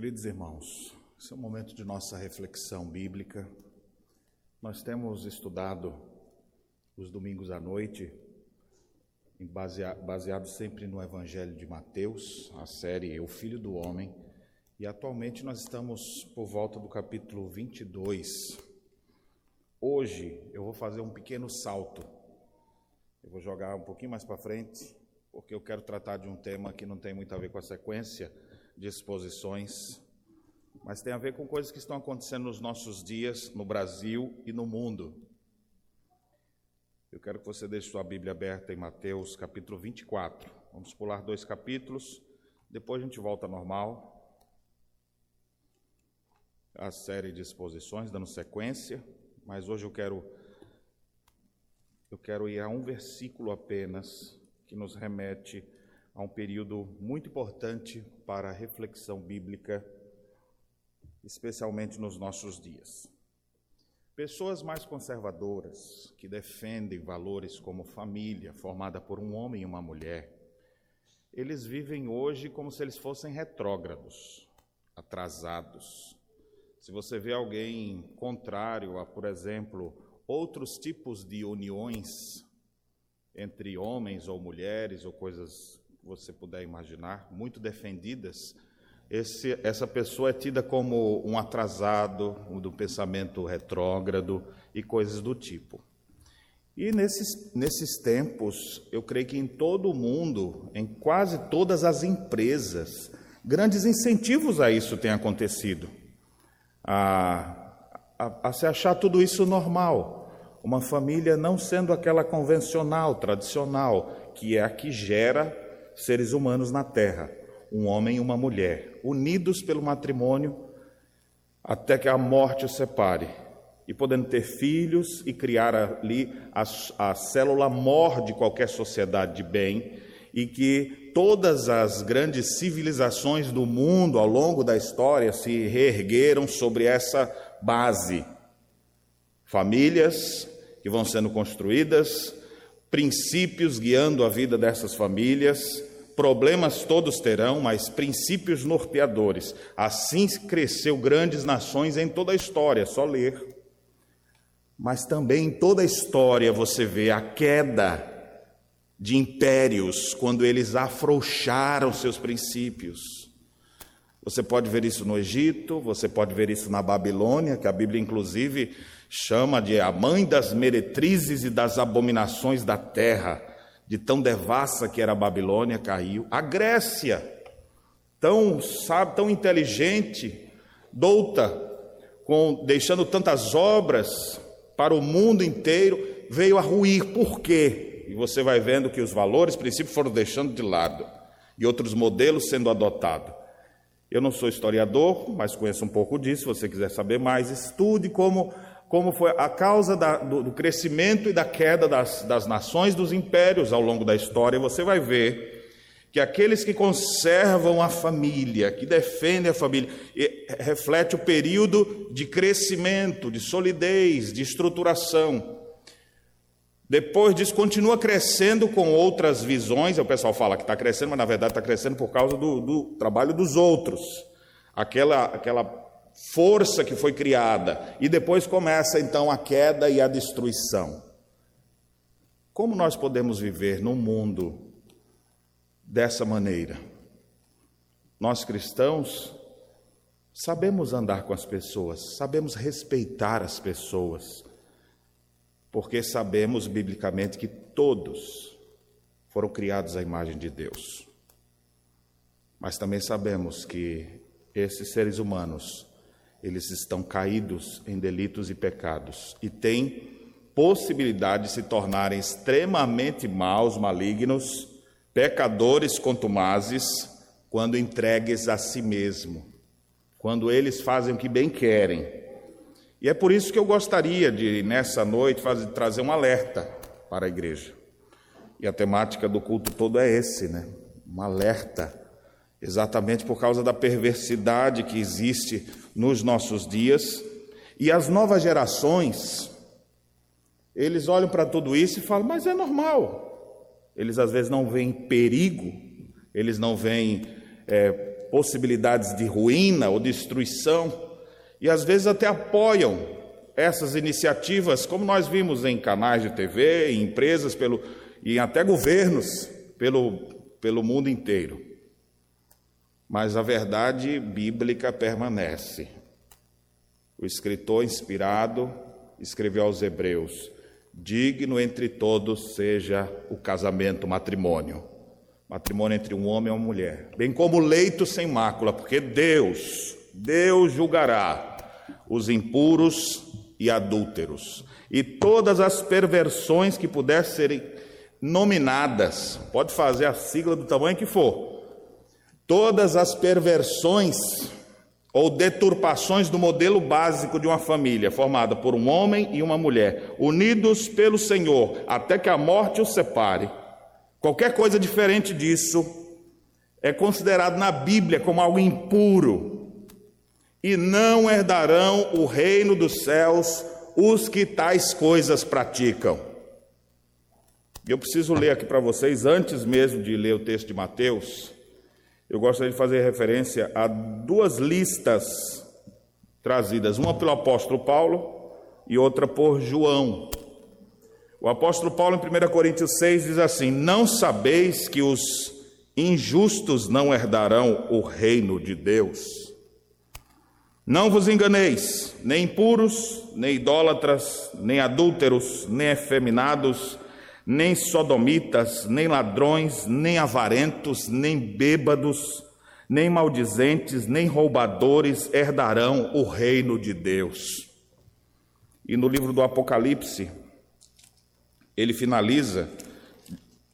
Queridos irmãos, esse é o momento de nossa reflexão bíblica. Nós temos estudado os domingos à noite, baseado sempre no Evangelho de Mateus, a série O Filho do Homem, e atualmente nós estamos por volta do capítulo 22. Hoje eu vou fazer um pequeno salto. Eu vou jogar um pouquinho mais para frente, porque eu quero tratar de um tema que não tem muito a ver com a sequência de exposições, mas tem a ver com coisas que estão acontecendo nos nossos dias, no Brasil e no mundo. Eu quero que você deixe sua Bíblia aberta em Mateus capítulo 24. Vamos pular dois capítulos, depois a gente volta normal. A série de exposições, dando sequência, mas hoje eu quero eu quero ir a um versículo apenas que nos remete a um período muito importante para a reflexão bíblica, especialmente nos nossos dias. Pessoas mais conservadoras, que defendem valores como família, formada por um homem e uma mulher, eles vivem hoje como se eles fossem retrógrados, atrasados. Se você vê alguém contrário a, por exemplo, outros tipos de uniões entre homens ou mulheres ou coisas você puder imaginar, muito defendidas, esse, essa pessoa é tida como um atrasado, um do pensamento retrógrado e coisas do tipo. E nesses, nesses tempos, eu creio que em todo o mundo, em quase todas as empresas, grandes incentivos a isso têm acontecido. A, a, a se achar tudo isso normal. Uma família não sendo aquela convencional, tradicional, que é a que gera seres humanos na terra, um homem e uma mulher, unidos pelo matrimônio até que a morte os separe, e podendo ter filhos e criar ali a, a célula mor de qualquer sociedade de bem, e que todas as grandes civilizações do mundo ao longo da história se reergueram sobre essa base. Famílias que vão sendo construídas, princípios guiando a vida dessas famílias, Problemas todos terão, mas princípios norteadores. Assim cresceu grandes nações em toda a história, só ler. Mas também em toda a história você vê a queda de impérios quando eles afrouxaram seus princípios. Você pode ver isso no Egito, você pode ver isso na Babilônia, que a Bíblia inclusive chama de a mãe das meretrizes e das abominações da terra de tão devassa que era a Babilônia, caiu. A Grécia, tão sabe, tão inteligente, douta, com deixando tantas obras para o mundo inteiro, veio a ruir. Por quê? E você vai vendo que os valores, princípios foram deixando de lado e outros modelos sendo adotados. Eu não sou historiador, mas conheço um pouco disso. Se você quiser saber mais, estude como como foi a causa da, do, do, crescimento e da queda das, das nações, dos impérios ao longo da história, você vai ver que aqueles que conservam a família, que defendem a família, reflete o período de crescimento, de solidez, de estruturação. Depois disso, continua crescendo com outras visões. O pessoal fala que está crescendo, mas na verdade está crescendo por causa do, do trabalho dos outros. Aquela, aquela força que foi criada, e depois começa então a queda e a destruição. Como nós podemos viver num mundo dessa maneira? Nós cristãos sabemos andar com as pessoas, sabemos respeitar as pessoas, porque sabemos biblicamente que todos foram criados à imagem de Deus. Mas também sabemos que esses seres humanos eles estão caídos em delitos e pecados e têm possibilidade de se tornarem extremamente maus, malignos, pecadores contumazes, quando entregues a si mesmo, quando eles fazem o que bem querem. E é por isso que eu gostaria de, nessa noite, fazer, trazer um alerta para a igreja. E a temática do culto todo é esse, né? Um alerta exatamente por causa da perversidade que existe nos nossos dias. E as novas gerações, eles olham para tudo isso e falam, mas é normal. Eles às vezes não veem perigo, eles não veem é, possibilidades de ruína ou destruição, e às vezes até apoiam essas iniciativas, como nós vimos em canais de TV, em empresas pelo, e até governos pelo, pelo mundo inteiro. Mas a verdade bíblica permanece. O escritor inspirado escreveu aos Hebreus: Digno entre todos seja o casamento, o matrimônio. Matrimônio entre um homem e uma mulher. Bem como leito sem mácula, porque Deus, Deus julgará os impuros e adúlteros, e todas as perversões que puder serem nominadas, pode fazer a sigla do tamanho que for, todas as perversões ou deturpações do modelo básico de uma família formada por um homem e uma mulher, unidos pelo Senhor, até que a morte os separe. Qualquer coisa diferente disso é considerado na Bíblia como algo impuro, e não herdarão o reino dos céus os que tais coisas praticam. Eu preciso ler aqui para vocês, antes mesmo de ler o texto de Mateus, eu gostaria de fazer referência a duas listas trazidas, uma pelo apóstolo Paulo e outra por João. O apóstolo Paulo, em 1 Coríntios 6, diz assim: Não sabeis que os injustos não herdarão o reino de Deus? Não vos enganeis, nem impuros, nem idólatras, nem adúlteros, nem efeminados, nem sodomitas, nem ladrões, nem avarentos, nem bêbados, nem maldizentes, nem roubadores herdarão o reino de Deus. E no livro do Apocalipse, ele finaliza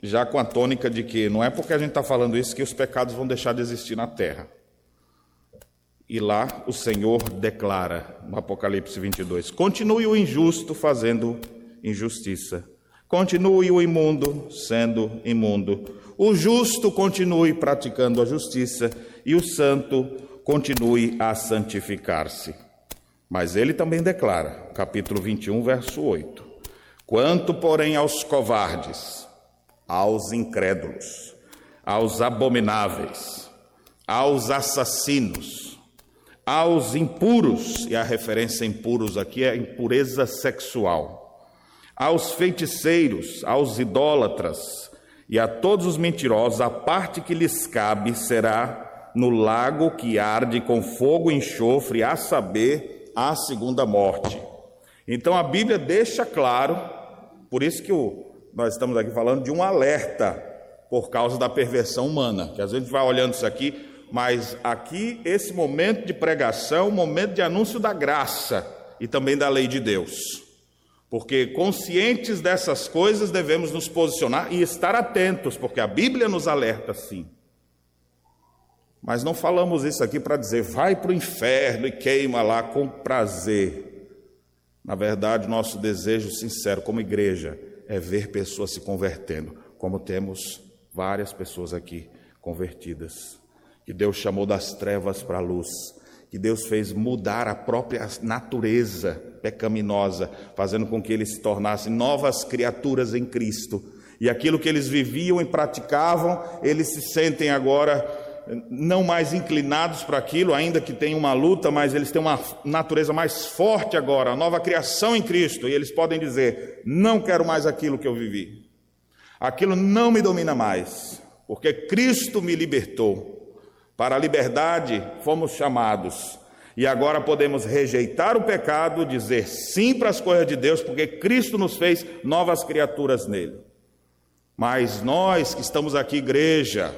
já com a tônica de que não é porque a gente está falando isso que os pecados vão deixar de existir na terra. E lá o Senhor declara, no Apocalipse 22, continue o injusto fazendo injustiça, continue o imundo sendo imundo, o justo continue praticando a justiça e o santo continue a santificar-se. Mas ele também declara, capítulo 21, verso 8: Quanto, porém, aos covardes, aos incrédulos, aos abomináveis, aos assassinos, aos impuros, e a referência a impuros aqui é impureza sexual, aos feiticeiros, aos idólatras e a todos os mentirosos, a parte que lhes cabe será no lago que arde com fogo e enxofre, a saber, a segunda morte. Então a Bíblia deixa claro, por isso que o, nós estamos aqui falando de um alerta por causa da perversão humana, que às vezes a gente vai olhando isso aqui, mas aqui, esse momento de pregação, momento de anúncio da graça e também da lei de Deus. Porque conscientes dessas coisas devemos nos posicionar e estar atentos, porque a Bíblia nos alerta sim. Mas não falamos isso aqui para dizer, vai para o inferno e queima lá com prazer. Na verdade, nosso desejo sincero como igreja é ver pessoas se convertendo, como temos várias pessoas aqui convertidas que Deus chamou das trevas para a luz, que Deus fez mudar a própria natureza pecaminosa, fazendo com que eles se tornassem novas criaturas em Cristo. E aquilo que eles viviam e praticavam, eles se sentem agora não mais inclinados para aquilo, ainda que tenham uma luta, mas eles têm uma natureza mais forte agora, a nova criação em Cristo, e eles podem dizer: Não quero mais aquilo que eu vivi, aquilo não me domina mais, porque Cristo me libertou. Para a liberdade fomos chamados. E agora podemos rejeitar o pecado, dizer sim para as coisas de Deus, porque Cristo nos fez novas criaturas nele. Mas nós que estamos aqui, igreja,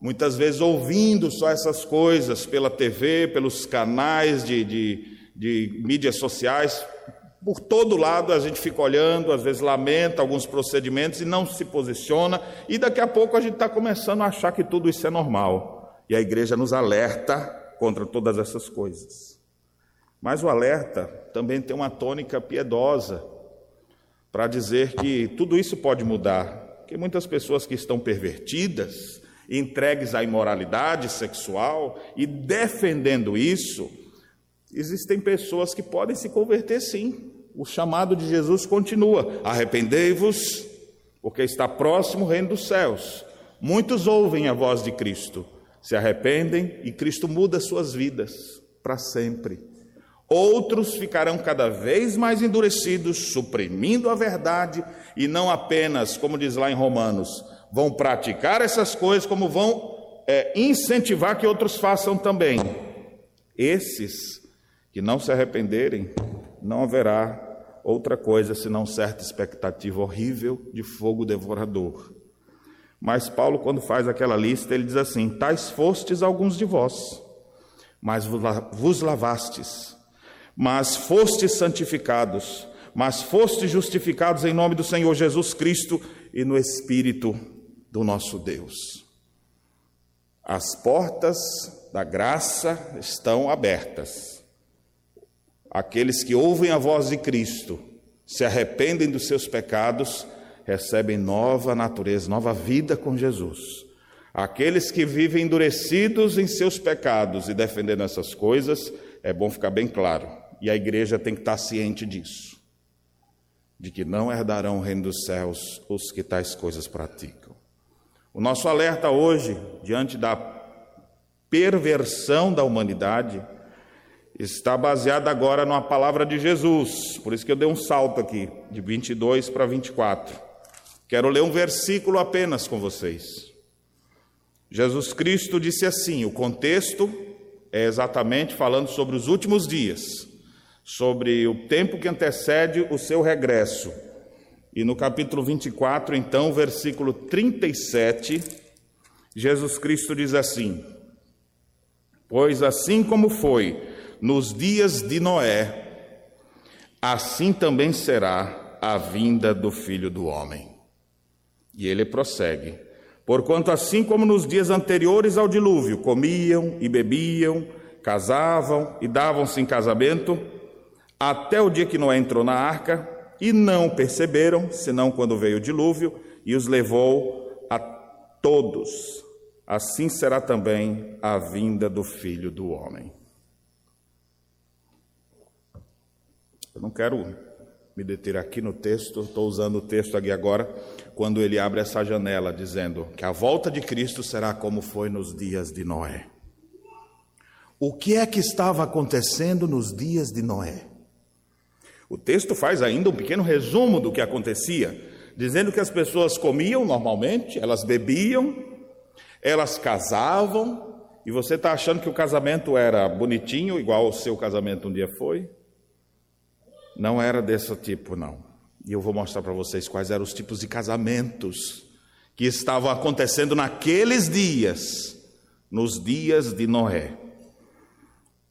muitas vezes ouvindo só essas coisas pela TV, pelos canais de, de, de mídias sociais, por todo lado a gente fica olhando, às vezes lamenta alguns procedimentos e não se posiciona, e daqui a pouco a gente está começando a achar que tudo isso é normal. E a igreja nos alerta contra todas essas coisas. Mas o alerta também tem uma tônica piedosa para dizer que tudo isso pode mudar, que muitas pessoas que estão pervertidas, entregues à imoralidade sexual e defendendo isso, Existem pessoas que podem se converter sim. O chamado de Jesus continua: arrependei-vos, porque está próximo o reino dos céus. Muitos ouvem a voz de Cristo, se arrependem e Cristo muda suas vidas para sempre. Outros ficarão cada vez mais endurecidos, suprimindo a verdade e não apenas, como diz lá em Romanos, vão praticar essas coisas, como vão é, incentivar que outros façam também. Esses que não se arrependerem, não haverá outra coisa senão certa expectativa horrível de fogo devorador. Mas Paulo, quando faz aquela lista, ele diz assim: Tais fostes alguns de vós, mas vos lavastes, mas fostes santificados, mas fostes justificados em nome do Senhor Jesus Cristo e no Espírito do nosso Deus. As portas da graça estão abertas. Aqueles que ouvem a voz de Cristo, se arrependem dos seus pecados, recebem nova natureza, nova vida com Jesus. Aqueles que vivem endurecidos em seus pecados e defendendo essas coisas, é bom ficar bem claro, e a igreja tem que estar ciente disso, de que não herdarão o reino dos céus os que tais coisas praticam. O nosso alerta hoje, diante da perversão da humanidade, está baseado agora numa palavra de Jesus, por isso que eu dei um salto aqui, de 22 para 24. Quero ler um versículo apenas com vocês. Jesus Cristo disse assim: o contexto é exatamente falando sobre os últimos dias, sobre o tempo que antecede o seu regresso. E no capítulo 24, então, versículo 37, Jesus Cristo diz assim: Pois assim como foi nos dias de Noé, assim também será a vinda do filho do homem. E ele prossegue: Porquanto, assim como nos dias anteriores ao dilúvio, comiam e bebiam, casavam e davam-se em casamento, até o dia que Noé entrou na arca, e não perceberam, senão quando veio o dilúvio e os levou a todos. Assim será também a vinda do filho do homem. Eu não quero me deter aqui no texto, estou usando o texto aqui agora, quando ele abre essa janela, dizendo que a volta de Cristo será como foi nos dias de Noé. O que é que estava acontecendo nos dias de Noé? O texto faz ainda um pequeno resumo do que acontecia, dizendo que as pessoas comiam normalmente, elas bebiam, elas casavam, e você está achando que o casamento era bonitinho, igual o seu casamento um dia foi? Não era desse tipo, não. E eu vou mostrar para vocês quais eram os tipos de casamentos que estavam acontecendo naqueles dias, nos dias de Noé.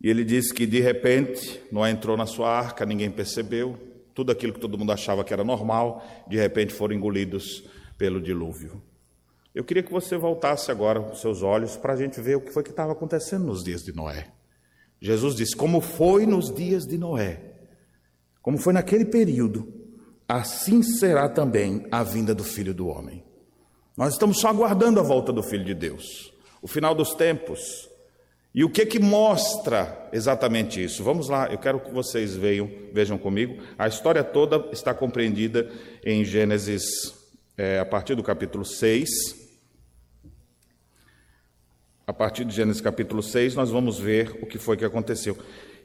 E ele diz que de repente Noé entrou na sua arca, ninguém percebeu, tudo aquilo que todo mundo achava que era normal, de repente foram engolidos pelo dilúvio. Eu queria que você voltasse agora os seus olhos para a gente ver o que foi que estava acontecendo nos dias de Noé. Jesus disse: Como foi nos dias de Noé, como foi naquele período, assim será também a vinda do Filho do Homem. Nós estamos só aguardando a volta do Filho de Deus, o final dos tempos. E o que que mostra exatamente isso? Vamos lá, eu quero que vocês vejam, vejam comigo. A história toda está compreendida em Gênesis, é, a partir do capítulo 6. A partir de Gênesis capítulo 6, nós vamos ver o que foi que aconteceu.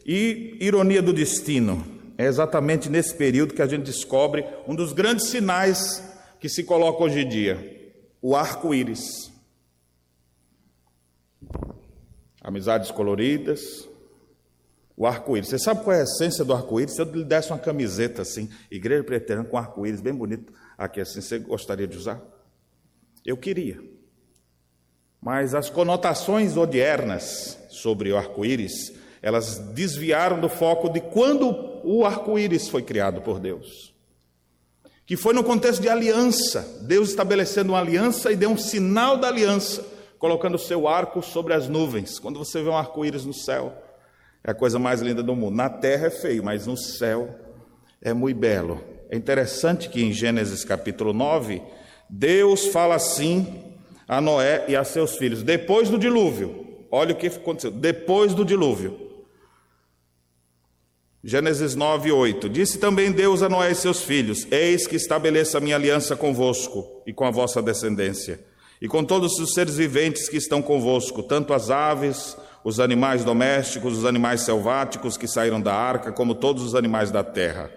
E ironia do destino, é exatamente nesse período que a gente descobre um dos grandes sinais que se coloca hoje em dia: o arco-íris. Amizades coloridas, o arco-íris. Você sabe qual é a essência do arco-íris? Se eu lhe desse uma camiseta assim, Igreja Preteriana com arco-íris bem bonito, aqui assim, você gostaria de usar? Eu queria. Mas as conotações odiernas sobre o arco-íris, elas desviaram do foco de quando o arco-íris foi criado por Deus. Que foi no contexto de aliança, Deus estabelecendo uma aliança e deu um sinal da aliança, colocando o seu arco sobre as nuvens. Quando você vê um arco-íris no céu, é a coisa mais linda do mundo. Na terra é feio, mas no céu é muito belo. É interessante que em Gênesis capítulo 9, Deus fala assim a Noé e a seus filhos, depois do dilúvio. Olha o que aconteceu, depois do dilúvio. Gênesis 9, 8. Disse também Deus a Noé e seus filhos: Eis que estabeleça a minha aliança convosco e com a vossa descendência, e com todos os seres viventes que estão convosco, tanto as aves, os animais domésticos, os animais selváticos que saíram da arca, como todos os animais da terra.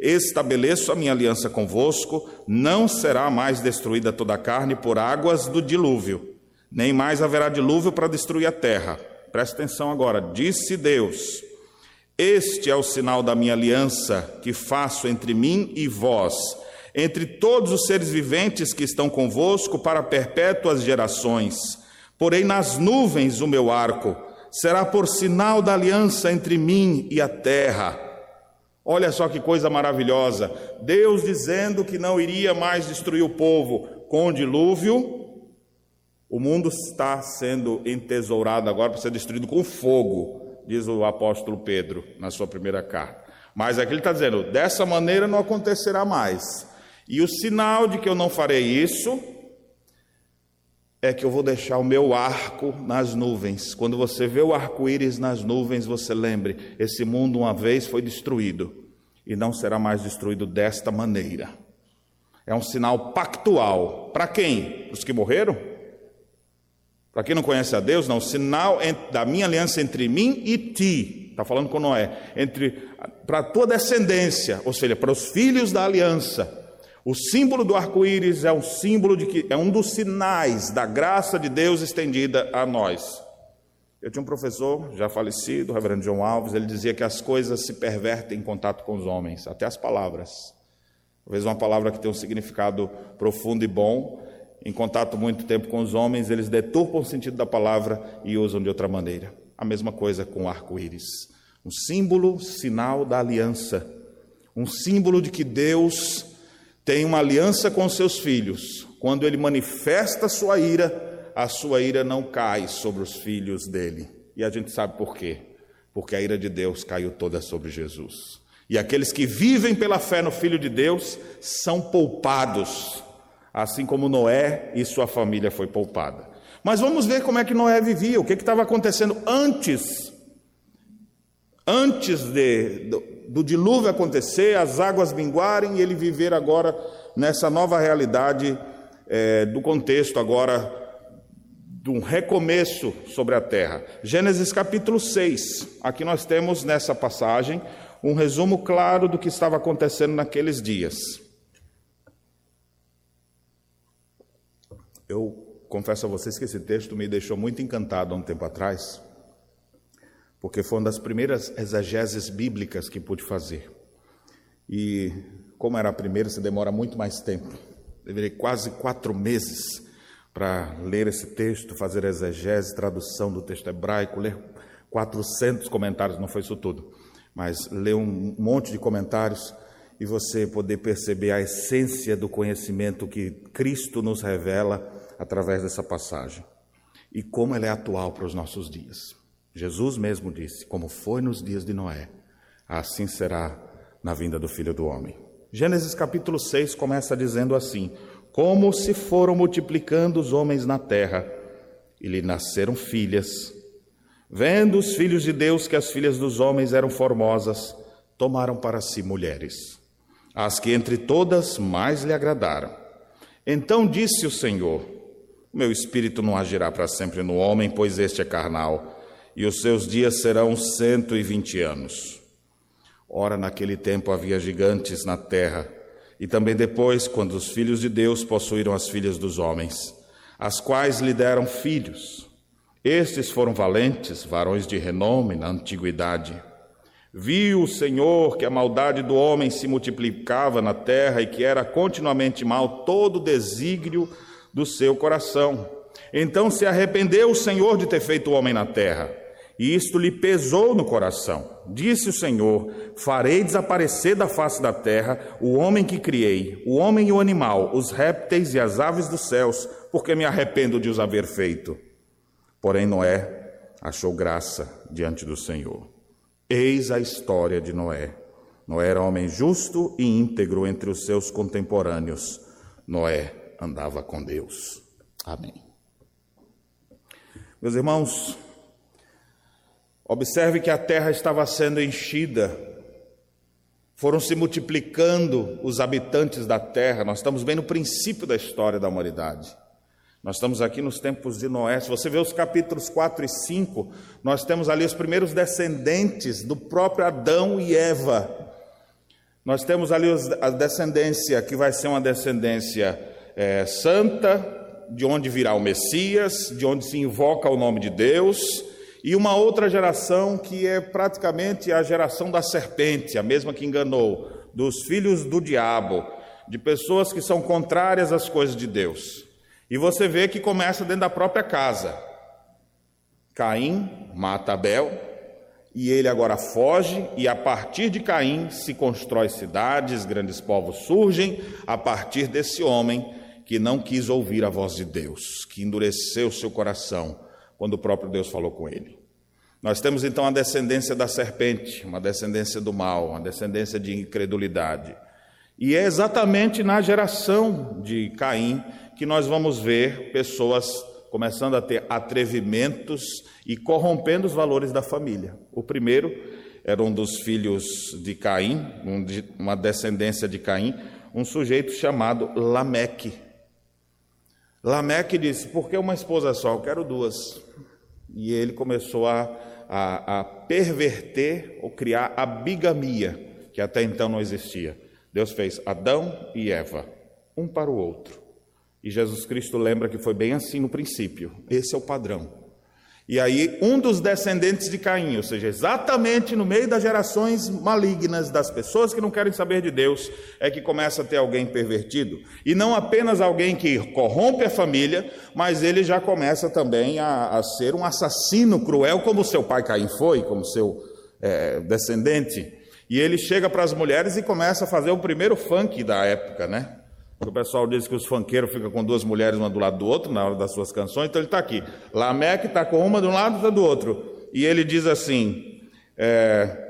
Estabeleço a minha aliança convosco, não será mais destruída toda a carne por águas do dilúvio, nem mais haverá dilúvio para destruir a terra. Presta atenção agora, disse Deus: Este é o sinal da minha aliança que faço entre mim e vós, entre todos os seres viventes que estão convosco para perpétuas gerações. Porém, nas nuvens o meu arco será por sinal da aliança entre mim e a terra. Olha só que coisa maravilhosa. Deus dizendo que não iria mais destruir o povo com o dilúvio. O mundo está sendo entesourado agora para ser destruído com fogo, diz o apóstolo Pedro na sua primeira carta. Mas aqui ele está dizendo: dessa maneira não acontecerá mais. E o sinal de que eu não farei isso é que eu vou deixar o meu arco nas nuvens. Quando você vê o arco-íris nas nuvens, você lembre: esse mundo uma vez foi destruído e não será mais destruído desta maneira. É um sinal pactual. Para quem? Os que morreram? Para quem não conhece a Deus, não. Sinal da minha aliança entre mim e ti. Está falando com Noé. Entre para a tua descendência, ou seja, para os filhos da aliança o símbolo do arco-íris é um símbolo de que é um dos sinais da graça de Deus estendida a nós. Eu tinha um professor já falecido, o reverendo João Alves, ele dizia que as coisas se pervertem em contato com os homens, até as palavras. Talvez uma palavra que tem um significado profundo e bom, em contato muito tempo com os homens, eles deturpam o sentido da palavra e usam de outra maneira. A mesma coisa com o arco-íris. Um símbolo, sinal da aliança. Um símbolo de que Deus tem uma aliança com seus filhos. Quando ele manifesta sua ira, a sua ira não cai sobre os filhos dele. E a gente sabe por quê? Porque a ira de Deus caiu toda sobre Jesus. E aqueles que vivem pela fé no Filho de Deus são poupados, assim como Noé e sua família foi poupada. Mas vamos ver como é que Noé vivia, o que estava acontecendo antes, antes de, do dilúvio acontecer, as águas minguarem e ele viver agora nessa nova realidade é, do contexto agora de um recomeço sobre a terra. Gênesis capítulo 6. Aqui nós temos nessa passagem um resumo claro do que estava acontecendo naqueles dias. Eu confesso a vocês que esse texto me deixou muito encantado há um tempo atrás porque foi uma das primeiras exegeses bíblicas que pude fazer. E como era a primeira, se demora muito mais tempo. Deveria quase quatro meses para ler esse texto, fazer exegese, tradução do texto hebraico, ler 400 comentários, não foi isso tudo, mas ler um monte de comentários e você poder perceber a essência do conhecimento que Cristo nos revela através dessa passagem e como ela é atual para os nossos dias. Jesus mesmo disse: Como foi nos dias de Noé, assim será na vinda do filho do homem. Gênesis capítulo 6 começa dizendo assim: Como se foram multiplicando os homens na terra, e lhe nasceram filhas. Vendo os filhos de Deus que as filhas dos homens eram formosas, tomaram para si mulheres, as que entre todas mais lhe agradaram. Então disse o Senhor: Meu espírito não agirá para sempre no homem, pois este é carnal e os seus dias serão cento e vinte anos. Ora, naquele tempo havia gigantes na terra, e também depois, quando os filhos de Deus possuíram as filhas dos homens, as quais lhe deram filhos. Estes foram valentes, varões de renome na antiguidade. Viu o Senhor que a maldade do homem se multiplicava na terra e que era continuamente mal todo o desígnio do seu coração. Então se arrependeu o Senhor de ter feito o homem na terra e isto lhe pesou no coração. Disse o Senhor: Farei desaparecer da face da terra o homem que criei, o homem e o animal, os répteis e as aves dos céus, porque me arrependo de os haver feito. Porém, Noé achou graça diante do Senhor. Eis a história de Noé. Noé era homem justo e íntegro entre os seus contemporâneos. Noé andava com Deus. Amém. Meus irmãos, Observe que a terra estava sendo enchida, foram se multiplicando os habitantes da terra. Nós estamos bem no princípio da história da humanidade. Nós estamos aqui nos tempos de Noé. Se você vê os capítulos 4 e 5, nós temos ali os primeiros descendentes do próprio Adão e Eva. Nós temos ali a descendência que vai ser uma descendência é, santa, de onde virá o Messias, de onde se invoca o nome de Deus, e uma outra geração que é praticamente a geração da serpente, a mesma que enganou, dos filhos do diabo, de pessoas que são contrárias às coisas de Deus. E você vê que começa dentro da própria casa. Caim mata Abel, e ele agora foge, e a partir de Caim se constrói cidades, grandes povos surgem a partir desse homem que não quis ouvir a voz de Deus, que endureceu seu coração quando o próprio Deus falou com ele. Nós temos então a descendência da serpente, uma descendência do mal, uma descendência de incredulidade. E é exatamente na geração de Caim que nós vamos ver pessoas começando a ter atrevimentos e corrompendo os valores da família. O primeiro era um dos filhos de Caim, uma descendência de Caim, um sujeito chamado Lameque. Lameque disse: Por que uma esposa só? Eu quero duas. E ele começou a, a, a perverter ou criar a bigamia, que até então não existia. Deus fez Adão e Eva, um para o outro. E Jesus Cristo lembra que foi bem assim no princípio. Esse é o padrão. E aí, um dos descendentes de Caim, ou seja, exatamente no meio das gerações malignas, das pessoas que não querem saber de Deus, é que começa a ter alguém pervertido. E não apenas alguém que corrompe a família, mas ele já começa também a, a ser um assassino cruel, como seu pai Caim foi, como seu é, descendente. E ele chega para as mulheres e começa a fazer o primeiro funk da época, né? O pessoal diz que os funkeiros ficam com duas mulheres uma do lado do outro na hora das suas canções, então ele está aqui. Lameque está com uma de um lado e outra do outro. E ele diz assim: é,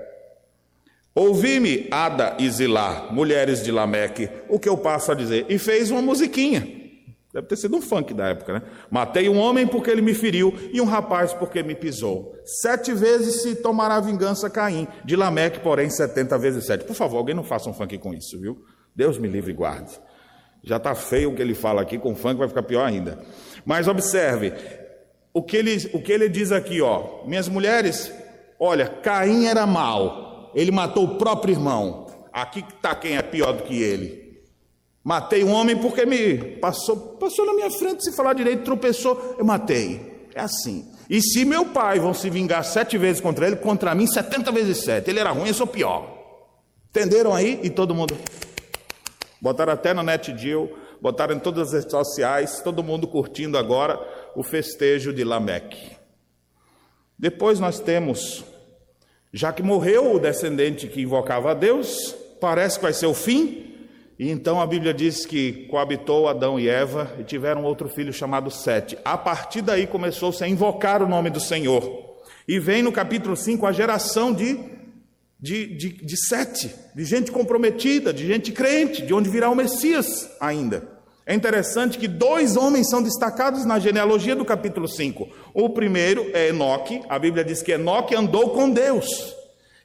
Ouvi-me, Ada e Zilá, mulheres de Lameque, o que eu passo a dizer. E fez uma musiquinha. Deve ter sido um funk da época, né? Matei um homem porque ele me feriu e um rapaz porque me pisou. Sete vezes se tomará vingança Caim, de Lameque, porém, setenta vezes sete. Por favor, alguém não faça um funk com isso, viu? Deus me livre e guarde. Já está feio o que ele fala aqui, com funk vai ficar pior ainda. Mas observe, o que ele, o que ele diz aqui, ó. Minhas mulheres, olha, Caim era mau, ele matou o próprio irmão. Aqui está quem é pior do que ele. Matei um homem porque me passou, passou na minha frente, se falar direito, tropeçou, eu matei. É assim. E se meu pai vão se vingar sete vezes contra ele, contra mim, setenta vezes sete. Ele era ruim, eu sou pior. Entenderam aí? E todo mundo. Botaram até no NetDeal, botaram em todas as redes sociais, todo mundo curtindo agora o festejo de Lameque. Depois nós temos, já que morreu o descendente que invocava a Deus, parece que vai ser o fim, e então a Bíblia diz que coabitou Adão e Eva e tiveram outro filho chamado Sete. A partir daí começou-se a invocar o nome do Senhor. E vem no capítulo 5 a geração de, de, de, de Sete, de gente comprometida, de gente crente, de onde virá o Messias ainda. É interessante que dois homens são destacados na genealogia do capítulo 5. O primeiro é Enoque, a Bíblia diz que Enoque andou com Deus.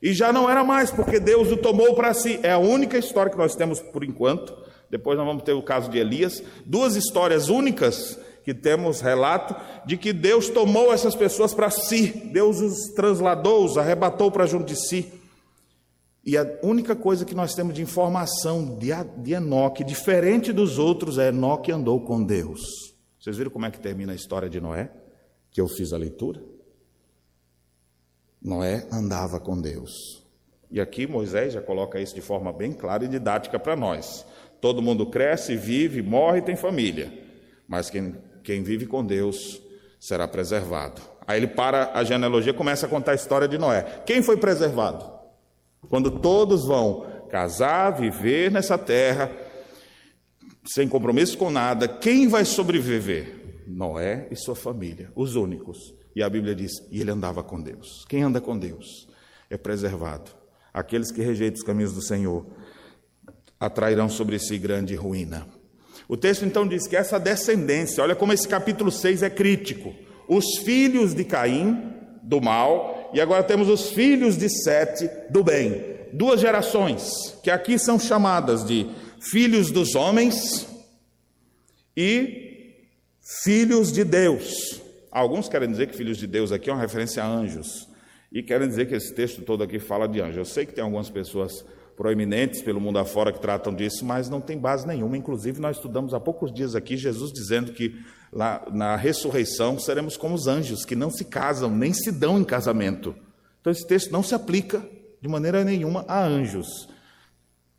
E já não era mais, porque Deus o tomou para si. É a única história que nós temos por enquanto. Depois nós vamos ter o caso de Elias. Duas histórias únicas que temos relato de que Deus tomou essas pessoas para si. Deus os transladou, os arrebatou para junto de si. E a única coisa que nós temos de informação de, Enoque, diferente dos outros, é Enoque andou com Deus. Vocês viram como é que termina a história de Noé? Que eu fiz a leitura? Noé andava com Deus. E aqui Moisés já coloca isso de forma bem clara e didática para nós. Todo mundo cresce, vive, morre e tem família. Mas quem, quem vive com Deus será preservado. Aí ele para a genealogia e começa a contar a história de Noé. Quem foi preservado? Quando todos vão casar, viver nessa terra, sem compromisso com nada, quem vai sobreviver? Noé e sua família, os únicos. E a Bíblia diz: e ele andava com Deus. Quem anda com Deus é preservado. Aqueles que rejeitam os caminhos do Senhor atrairão sobre si grande ruína. O texto então diz que essa descendência, olha como esse capítulo 6 é crítico. Os filhos de Caim, do mal, e agora temos os filhos de Sete, do bem. Duas gerações, que aqui são chamadas de filhos dos homens e filhos de Deus. Alguns querem dizer que filhos de Deus aqui é uma referência a anjos. E querem dizer que esse texto todo aqui fala de anjos. Eu sei que tem algumas pessoas proeminentes pelo mundo afora que tratam disso, mas não tem base nenhuma. Inclusive, nós estudamos há poucos dias aqui Jesus dizendo que lá na ressurreição seremos como os anjos, que não se casam, nem se dão em casamento. Então, esse texto não se aplica de maneira nenhuma a anjos.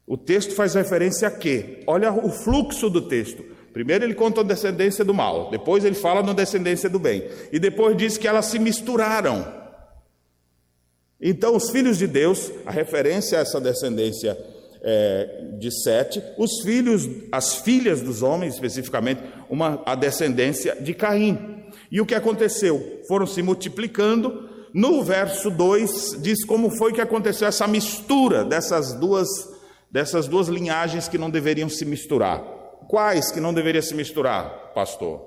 O texto faz referência a quê? Olha o fluxo do texto. Primeiro ele conta a descendência do mal, depois ele fala na descendência do bem, e depois diz que elas se misturaram. Então, os filhos de Deus, a referência a essa descendência é, de Sete, os filhos, as filhas dos homens, especificamente, uma, a descendência de Caim. E o que aconteceu? Foram se multiplicando. No verso 2 diz como foi que aconteceu essa mistura dessas duas, dessas duas linhagens que não deveriam se misturar. Quais que não deveriam se misturar, pastor?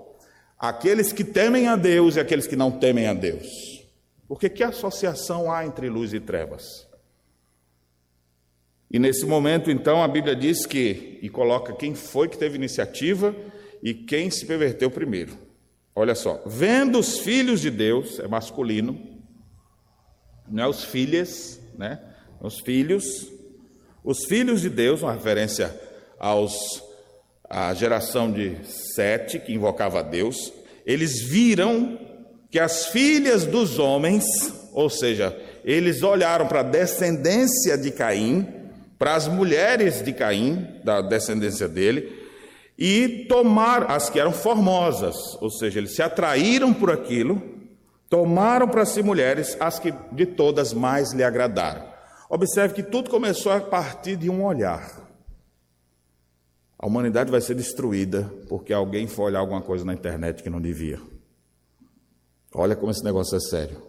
Aqueles que temem a Deus e aqueles que não temem a Deus. Porque que associação há entre luz e trevas? E nesse momento, então, a Bíblia diz que, e coloca quem foi que teve iniciativa e quem se perverteu primeiro. Olha só, vendo os filhos de Deus, é masculino, não é os filhas, né? Os filhos, os filhos de Deus, uma referência aos à geração de Sete, que invocava a Deus, eles viram que as filhas dos homens, ou seja, eles olharam para a descendência de Caim, para as mulheres de Caim, da descendência dele, e tomaram as que eram formosas, ou seja, eles se atraíram por aquilo, tomaram para si mulheres as que de todas mais lhe agradaram. Observe que tudo começou a partir de um olhar. A humanidade vai ser destruída porque alguém foi olhar alguma coisa na internet que não devia. Olha como esse negócio é sério.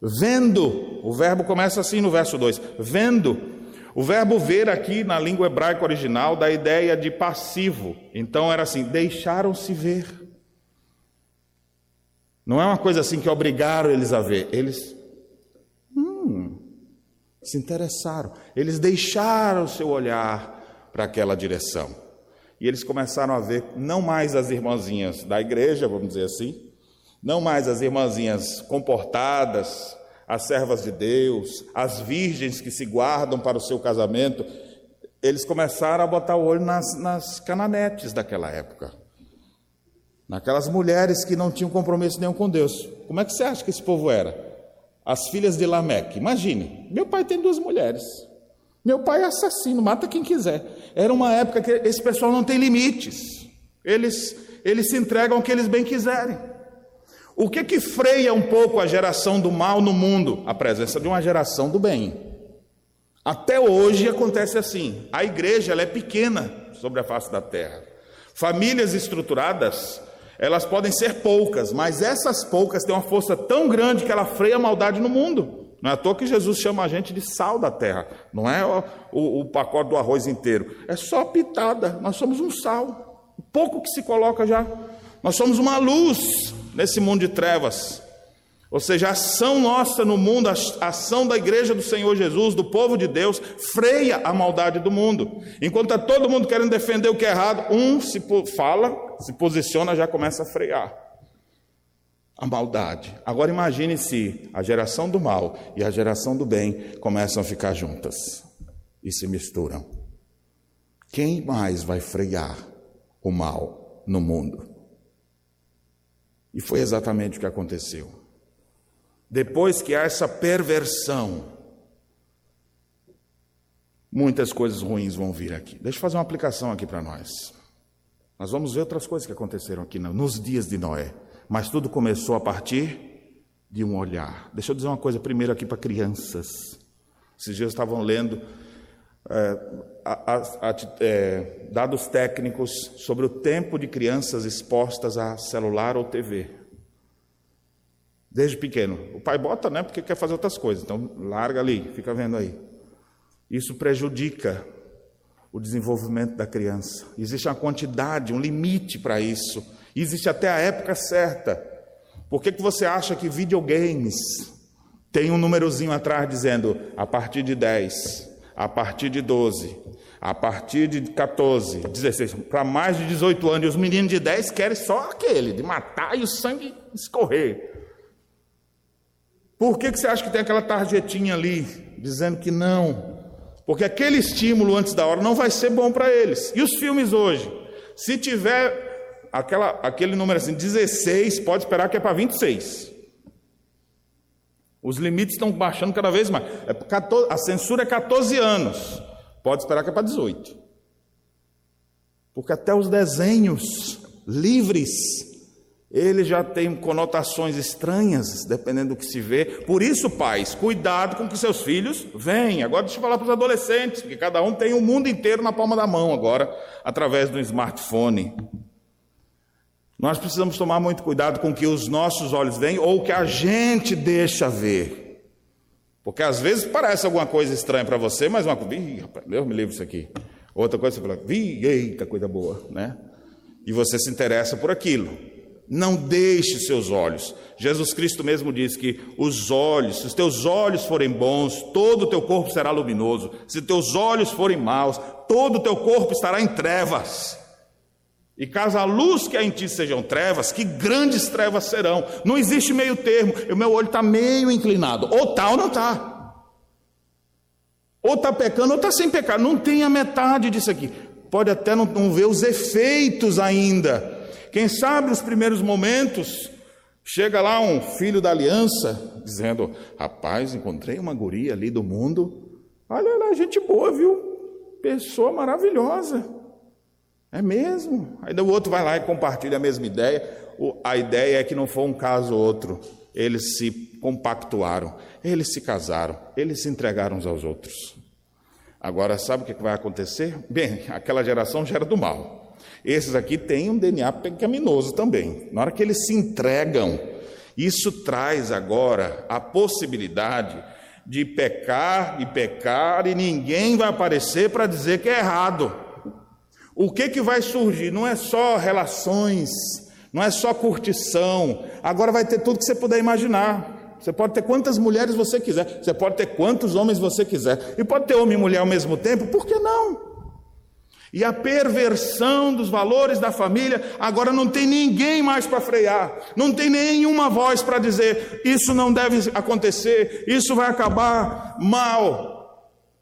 Vendo, o verbo começa assim no verso 2: vendo. O verbo ver aqui na língua hebraica original dá a ideia de passivo. Então era assim: deixaram-se ver. Não é uma coisa assim que obrigaram eles a ver. Eles hum, se interessaram. Eles deixaram o seu olhar para aquela direção. E eles começaram a ver não mais as irmãzinhas da igreja, vamos dizer assim, não mais as irmãzinhas comportadas, as servas de Deus, as virgens que se guardam para o seu casamento, eles começaram a botar o olho nas, nas cananetes daquela época. Naquelas mulheres que não tinham compromisso nenhum com Deus. Como é que você acha que esse povo era? As filhas de Lameque. Imagine, meu pai tem duas mulheres. Meu pai é assassino, mata quem quiser. Era uma época que esse pessoal não tem limites. Eles, eles se entregam ao que eles bem quiserem. O que que freia um pouco a geração do mal no mundo? A presença de uma geração do bem. Até hoje acontece assim. A igreja ela é pequena sobre a face da terra. Famílias estruturadas, elas podem ser poucas, mas essas poucas têm uma força tão grande que ela freia a maldade no mundo. Não é à toa que Jesus chama a gente de sal da terra. Não é o, o, o pacote do arroz inteiro. É só pitada. Nós somos um sal. Pouco que se coloca já. Nós somos uma luz nesse mundo de trevas. Ou seja, a ação nossa no mundo, a ação da igreja do Senhor Jesus, do povo de Deus, freia a maldade do mundo. Enquanto está todo mundo querendo defender o que é errado, um se fala, se posiciona, já começa a frear a maldade. Agora imagine se a geração do mal e a geração do bem começam a ficar juntas e se misturam. Quem mais vai frear o mal no mundo? E foi exatamente o que aconteceu. Depois que há essa perversão, muitas coisas ruins vão vir aqui. Deixa eu fazer uma aplicação aqui para nós. Nós vamos ver outras coisas que aconteceram aqui nos dias de Noé. Mas tudo começou a partir de um olhar. Deixa eu dizer uma coisa primeiro aqui para crianças. Esses dias estavam lendo dados técnicos sobre o tempo de crianças expostas a celular ou TV. Desde pequeno. O pai bota, né? Porque quer fazer outras coisas. Então, larga ali, fica vendo aí. Isso prejudica o desenvolvimento da criança. Existe uma quantidade, um limite para isso. Existe até a época certa. Por que, que você acha que videogames tem um númerozinho atrás dizendo a partir de 10? A partir de 12, a partir de 14, 16, para mais de 18 anos, e os meninos de 10 querem só aquele, de matar e o sangue escorrer. Por que, que você acha que tem aquela tarjetinha ali, dizendo que não? Porque aquele estímulo antes da hora não vai ser bom para eles. E os filmes hoje? Se tiver aquela, aquele número assim, 16, pode esperar que é para 26. Os limites estão baixando cada vez mais. É 14, a censura é 14 anos. Pode esperar que é para 18. Porque até os desenhos livres, eles já têm conotações estranhas, dependendo do que se vê. Por isso, pais, cuidado com que seus filhos venham. Agora deixa eu falar para os adolescentes, porque cada um tem o mundo inteiro na palma da mão agora, através do smartphone. Nós precisamos tomar muito cuidado com o que os nossos olhos veem ou o que a gente deixa ver. Porque às vezes parece alguma coisa estranha para você, mas uma coisa, rapaz, Deus me livre isso aqui. Outra coisa você fala, vi, eita, coisa boa, né? E você se interessa por aquilo. Não deixe seus olhos. Jesus Cristo mesmo diz que os olhos, se os teus olhos forem bons, todo o teu corpo será luminoso. Se teus olhos forem maus, todo o teu corpo estará em trevas. E caso a luz que há em ti sejam trevas, que grandes trevas serão. Não existe meio termo. O meu olho está meio inclinado. Ou está ou não está. Ou está pecando ou está sem pecar. Não tem a metade disso aqui. Pode até não, não ver os efeitos ainda. Quem sabe os primeiros momentos, chega lá um filho da aliança, dizendo: Rapaz, encontrei uma guria ali do mundo. Olha lá, gente boa, viu? Pessoa maravilhosa. É mesmo? Aí o outro vai lá e compartilha a mesma ideia. A ideia é que não foi um caso ou outro. Eles se compactuaram, eles se casaram, eles se entregaram uns aos outros. Agora, sabe o que vai acontecer? Bem, aquela geração gera do mal. Esses aqui têm um DNA pecaminoso também. Na hora que eles se entregam, isso traz agora a possibilidade de pecar e pecar, e ninguém vai aparecer para dizer que é errado. O que, que vai surgir? Não é só relações, não é só curtição, agora vai ter tudo que você puder imaginar. Você pode ter quantas mulheres você quiser, você pode ter quantos homens você quiser, e pode ter homem e mulher ao mesmo tempo, por que não? E a perversão dos valores da família, agora não tem ninguém mais para frear, não tem nenhuma voz para dizer: isso não deve acontecer, isso vai acabar mal.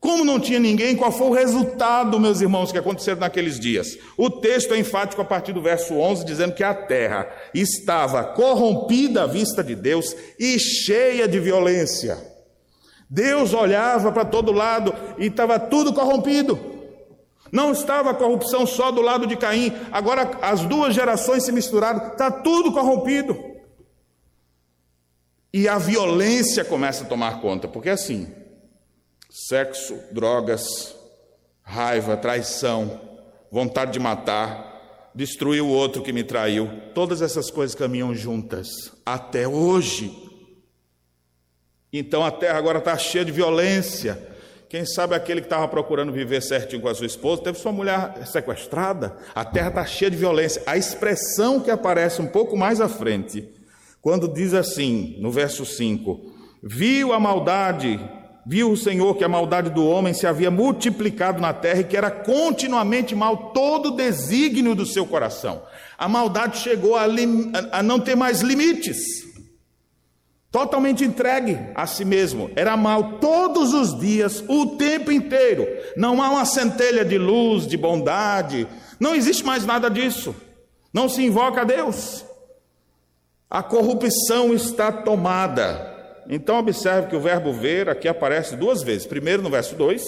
Como não tinha ninguém, qual foi o resultado, meus irmãos, que aconteceram naqueles dias? O texto é enfático a partir do verso 11, dizendo que a terra estava corrompida à vista de Deus e cheia de violência. Deus olhava para todo lado e estava tudo corrompido. Não estava a corrupção só do lado de Caim, agora as duas gerações se misturaram, está tudo corrompido. E a violência começa a tomar conta, porque assim, sexo, drogas, raiva, traição, vontade de matar, destruir o outro que me traiu. Todas essas coisas caminham juntas até hoje. Então a terra agora está cheia de violência. Quem sabe aquele que estava procurando viver certinho com a sua esposa teve sua mulher sequestrada. A terra está cheia de violência. A expressão que aparece um pouco mais à frente, quando diz assim, no verso 5: Viu a maldade viu o Senhor que a maldade do homem se havia multiplicado na terra e que era continuamente mal todo o desígnio do seu coração. A maldade chegou a, a não ter mais limites. Totalmente entregue a si mesmo. Era mal todos os dias, o tempo inteiro. Não há uma centelha de luz, de bondade. Não existe mais nada disso. Não se invoca a Deus. A corrupção está tomada. Então, observe que o verbo ver aqui aparece duas vezes. Primeiro no verso 2,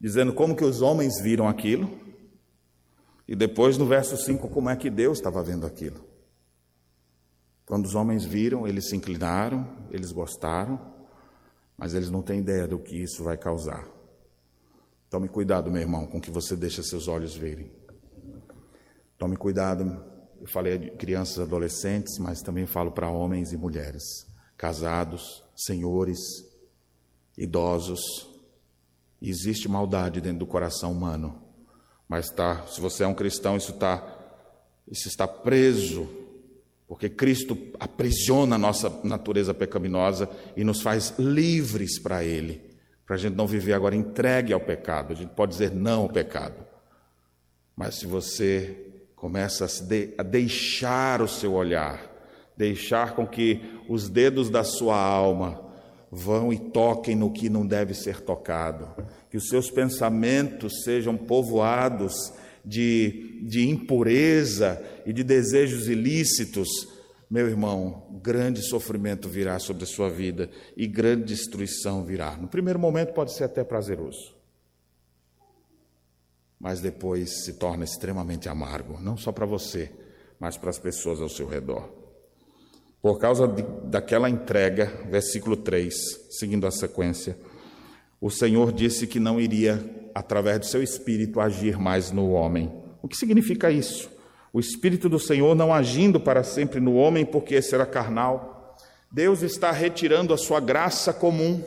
dizendo como que os homens viram aquilo. E depois no verso 5, como é que Deus estava vendo aquilo. Quando os homens viram, eles se inclinaram, eles gostaram, mas eles não têm ideia do que isso vai causar. Tome cuidado, meu irmão, com que você deixa seus olhos verem. Tome cuidado, eu falei de crianças adolescentes, mas também falo para homens e mulheres casados, senhores, idosos. Existe maldade dentro do coração humano, mas tá, se você é um cristão, isso está isso está preso, porque Cristo aprisiona a nossa natureza pecaminosa e nos faz livres para Ele. para a gente não viver agora entregue ao pecado. A gente pode dizer não ao pecado. Mas se você começa a, de, a deixar o seu olhar, deixar com que os dedos da sua alma vão e toquem no que não deve ser tocado, que os seus pensamentos sejam povoados de, de impureza e de desejos ilícitos, meu irmão, grande sofrimento virá sobre a sua vida e grande destruição virá. No primeiro momento pode ser até prazeroso, mas depois se torna extremamente amargo, não só para você, mas para as pessoas ao seu redor. Por causa de, daquela entrega, versículo 3, seguindo a sequência, o Senhor disse que não iria, através do seu espírito, agir mais no homem. O que significa isso? o Espírito do Senhor não agindo para sempre no homem, porque era carnal. Deus está retirando a sua graça comum,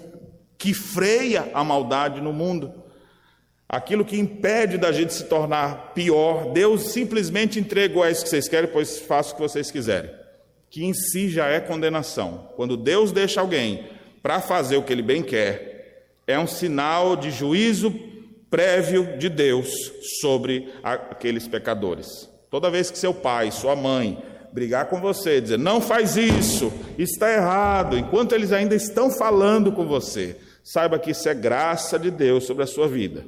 que freia a maldade no mundo. Aquilo que impede da gente se tornar pior, Deus simplesmente entregou a isso que vocês querem, pois faço o que vocês quiserem. Que em si já é condenação. Quando Deus deixa alguém para fazer o que ele bem quer, é um sinal de juízo prévio de Deus sobre aqueles pecadores. Toda vez que seu pai, sua mãe brigar com você, dizer não faz isso, está errado, enquanto eles ainda estão falando com você, saiba que isso é graça de Deus sobre a sua vida.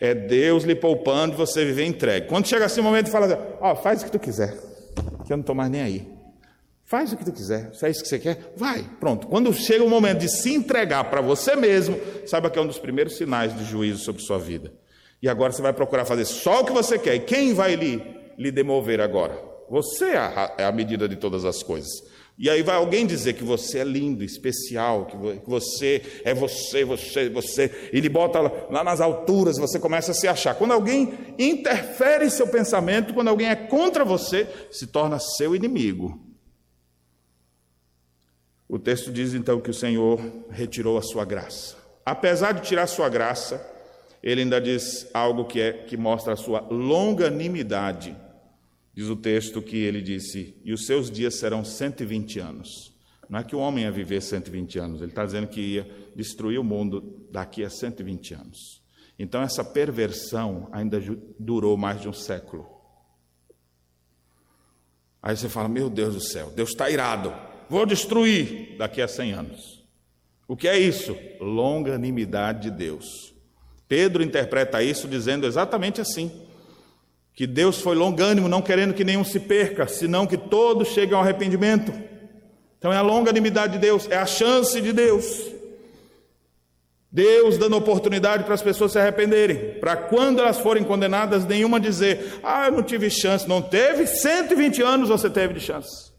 É Deus lhe poupando você viver entregue. Quando chega assim o momento de falar, ó, oh, faz o que tu quiser, que eu não estou mais nem aí. Faz o que tu quiser, se é isso que você quer, vai, pronto. Quando chega o momento de se entregar para você mesmo, saiba que é um dos primeiros sinais de juízo sobre sua vida. E agora você vai procurar fazer só o que você quer. E quem vai lhe, lhe demover agora? Você é a, é a medida de todas as coisas. E aí vai alguém dizer que você é lindo, especial, que você é você, você, você, e ele bota lá nas alturas, você começa a se achar. Quando alguém interfere em seu pensamento, quando alguém é contra você, se torna seu inimigo. O texto diz então que o Senhor retirou a sua graça. Apesar de tirar a sua graça, ele ainda diz algo que, é, que mostra a sua longanimidade. Diz o texto que ele disse: E os seus dias serão 120 anos. Não é que o homem ia viver 120 anos, ele está dizendo que ia destruir o mundo daqui a 120 anos. Então, essa perversão ainda durou mais de um século. Aí você fala: Meu Deus do céu, Deus está irado, vou destruir daqui a 100 anos. O que é isso? Longanimidade de Deus. Pedro interpreta isso dizendo exatamente assim: que Deus foi longânimo, não querendo que nenhum se perca, senão que todos cheguem ao arrependimento. Então é a longanimidade de Deus, é a chance de Deus. Deus dando oportunidade para as pessoas se arrependerem, para quando elas forem condenadas, nenhuma dizer: Ah, eu não tive chance. Não teve, 120 anos você teve de chance.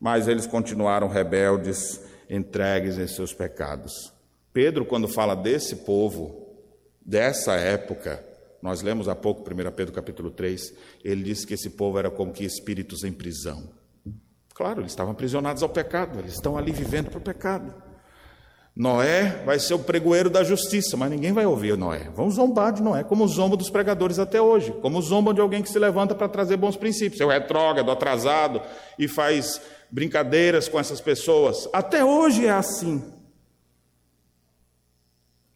Mas eles continuaram rebeldes, entregues em seus pecados. Pedro, quando fala desse povo, dessa época, nós lemos há pouco 1 Pedro capítulo 3, ele disse que esse povo era como que espíritos em prisão. Claro, eles estavam aprisionados ao pecado, eles estão ali vivendo para o pecado. Noé vai ser o pregoeiro da justiça, mas ninguém vai ouvir Noé. Vão zombar de Noé, como zombam dos pregadores até hoje, como zombam de alguém que se levanta para trazer bons princípios. É o retrógrado, atrasado e faz brincadeiras com essas pessoas. Até hoje é assim.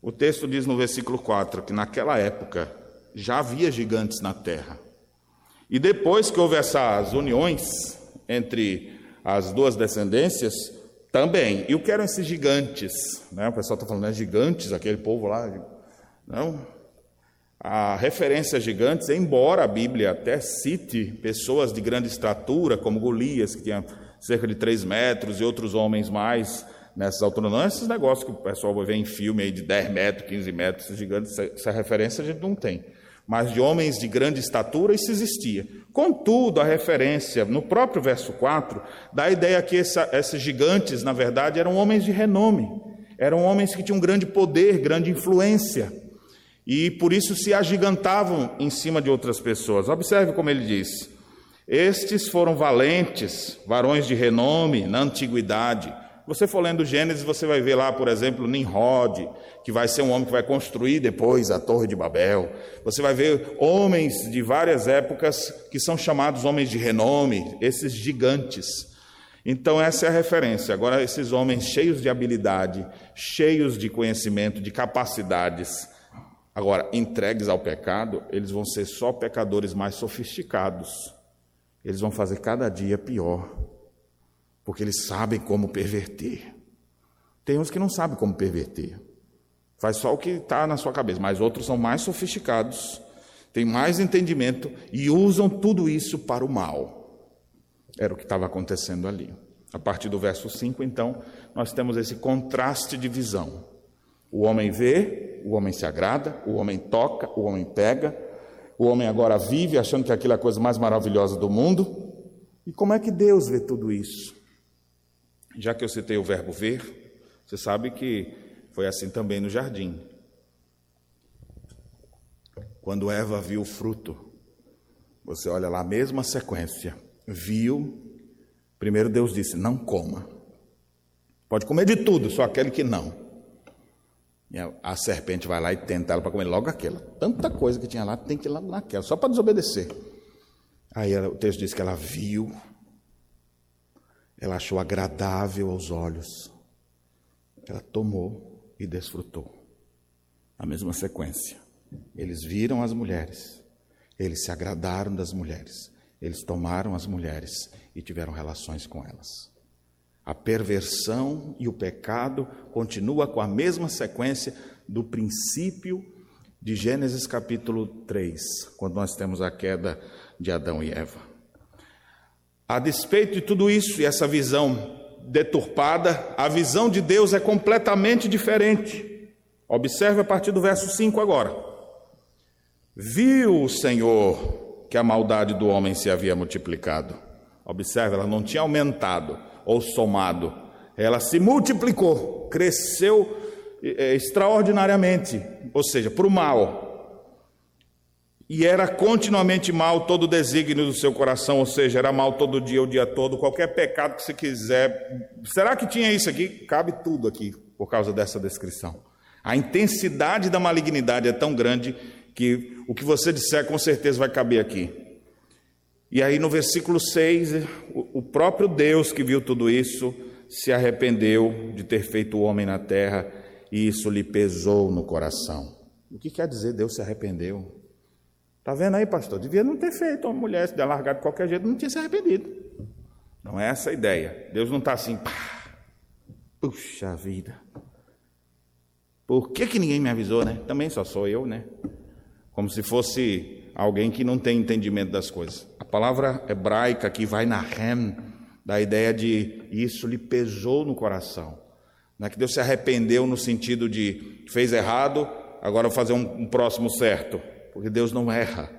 O texto diz no versículo 4 que naquela época já havia gigantes na terra. E depois que houve essas uniões entre as duas descendências, também. E o que eram esses gigantes? Né? O pessoal está falando, é gigantes, aquele povo lá. Não. A referência a gigantes, embora a Bíblia até cite pessoas de grande estatura, como Golias, que tinha cerca de 3 metros, e outros homens mais nessas alturas, não é esses negócios que o pessoal vai ver em filme aí de 10 metros, 15 metros, gigantes, essa referência a gente não tem. Mas de homens de grande estatura, isso existia. Contudo, a referência no próprio verso 4 dá a ideia que essa, esses gigantes, na verdade, eram homens de renome, eram homens que tinham grande poder, grande influência, e por isso se agigantavam em cima de outras pessoas. Observe como ele diz: Estes foram valentes, varões de renome na antiguidade você for lendo Gênesis, você vai ver lá, por exemplo, Nimrod, que vai ser um homem que vai construir depois a Torre de Babel. Você vai ver homens de várias épocas que são chamados homens de renome, esses gigantes. Então, essa é a referência. Agora, esses homens cheios de habilidade, cheios de conhecimento, de capacidades, agora entregues ao pecado, eles vão ser só pecadores mais sofisticados. Eles vão fazer cada dia pior, porque eles sabem como perverter. Tem uns que não sabem como perverter, faz só o que está na sua cabeça, mas outros são mais sofisticados, têm mais entendimento e usam tudo isso para o mal. Era o que estava acontecendo ali. A partir do verso 5, então, nós temos esse contraste de visão. O homem vê, o homem se agrada, o homem toca, o homem pega, o homem agora vive achando que aquilo é a coisa mais maravilhosa do mundo. E como é que Deus vê tudo isso? Já que eu citei o verbo ver, você sabe que foi assim também no jardim. Quando Eva viu o fruto, você olha lá mesma sequência viu, primeiro Deus disse: não coma. Pode comer de tudo, só aquele que não. A serpente vai lá e tenta ela para comer logo aquela. Tanta coisa que tinha lá, tem que ir lá naquela, só para desobedecer. Aí ela, o texto diz que ela viu, ela achou agradável aos olhos, ela tomou e desfrutou. A mesma sequência. Eles viram as mulheres, eles se agradaram das mulheres, eles tomaram as mulheres e tiveram relações com elas. A perversão e o pecado continua com a mesma sequência do princípio de Gênesis capítulo 3, quando nós temos a queda de Adão e Eva. A despeito de tudo isso e essa visão deturpada, a visão de Deus é completamente diferente. Observe a partir do verso 5 agora. Viu o Senhor que a maldade do homem se havia multiplicado. Observe, ela não tinha aumentado ou somado, ela se multiplicou, cresceu é, extraordinariamente, ou seja, para o mal. E era continuamente mal todo o desígnio do seu coração, ou seja, era mal todo dia, o dia todo, qualquer pecado que você quiser. Será que tinha isso aqui? Cabe tudo aqui, por causa dessa descrição. A intensidade da malignidade é tão grande que o que você disser com certeza vai caber aqui. E aí no versículo 6, o próprio Deus que viu tudo isso se arrependeu de ter feito o homem na terra e isso lhe pesou no coração. O que quer dizer Deus se arrependeu? Está vendo aí, pastor? Devia não ter feito uma mulher se largar de qualquer jeito, não tinha se arrependido. Não é essa a ideia. Deus não está assim, pá, puxa vida. Por que, que ninguém me avisou, né? Também só sou eu, né? como se fosse alguém que não tem entendimento das coisas. A palavra hebraica que vai na rem, da ideia de isso lhe pesou no coração. Não é que Deus se arrependeu no sentido de fez errado, agora vou fazer um, um próximo certo, porque Deus não erra.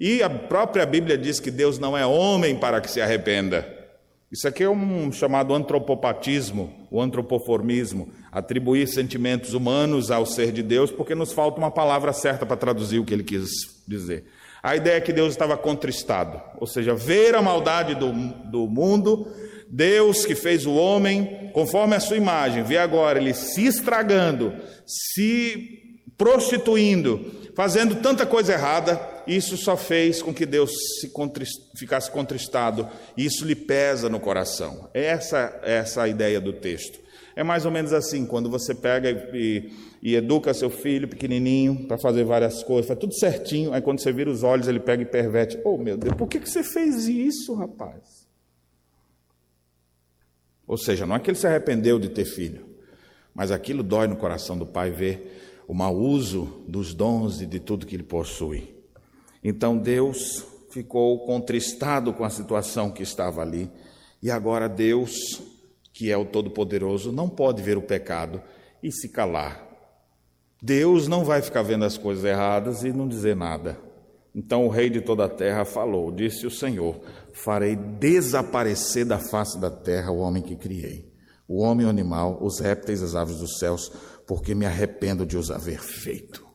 E a própria Bíblia diz que Deus não é homem para que se arrependa. Isso aqui é um chamado antropopatismo, o antropoformismo, atribuir sentimentos humanos ao ser de Deus, porque nos falta uma palavra certa para traduzir o que ele quis dizer. A ideia é que Deus estava contristado, ou seja, ver a maldade do, do mundo, Deus que fez o homem conforme a sua imagem, vê agora ele se estragando, se prostituindo, fazendo tanta coisa errada, isso só fez com que Deus contrist, ficasse contristado, e isso lhe pesa no coração. Essa, essa é a ideia do texto. É mais ou menos assim, quando você pega e, e educa seu filho pequenininho para fazer várias coisas, faz tudo certinho, aí quando você vira os olhos, ele pega e perverte. Oh, meu Deus, por que, que você fez isso, rapaz? Ou seja, não é que ele se arrependeu de ter filho, mas aquilo dói no coração do pai ver o mau uso dos dons e de tudo que ele possui. Então Deus ficou contristado com a situação que estava ali, e agora Deus que é o Todo-Poderoso, não pode ver o pecado e se calar. Deus não vai ficar vendo as coisas erradas e não dizer nada. Então o rei de toda a terra falou: Disse o Senhor: Farei desaparecer da face da terra o homem que criei, o homem e o animal, os répteis, as aves dos céus, porque me arrependo de os haver feito.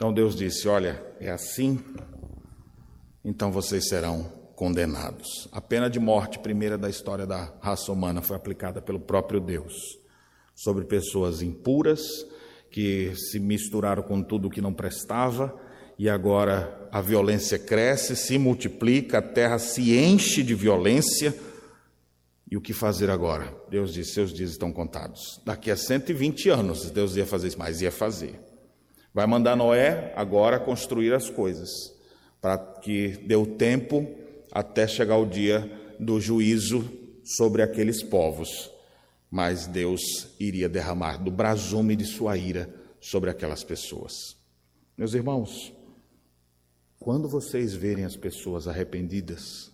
Então Deus disse: Olha, é assim, então vocês serão condenados. A pena de morte, primeira da história da raça humana, foi aplicada pelo próprio Deus sobre pessoas impuras que se misturaram com tudo que não prestava e agora a violência cresce, se multiplica, a terra se enche de violência E o que fazer agora? Deus disse: seus dias estão contados. Daqui a 120 anos, Deus ia fazer isso, mas ia fazer. Vai mandar Noé agora construir as coisas, para que dê o tempo até chegar o dia do juízo sobre aqueles povos. Mas Deus iria derramar do brasume de sua ira sobre aquelas pessoas. Meus irmãos, quando vocês verem as pessoas arrependidas,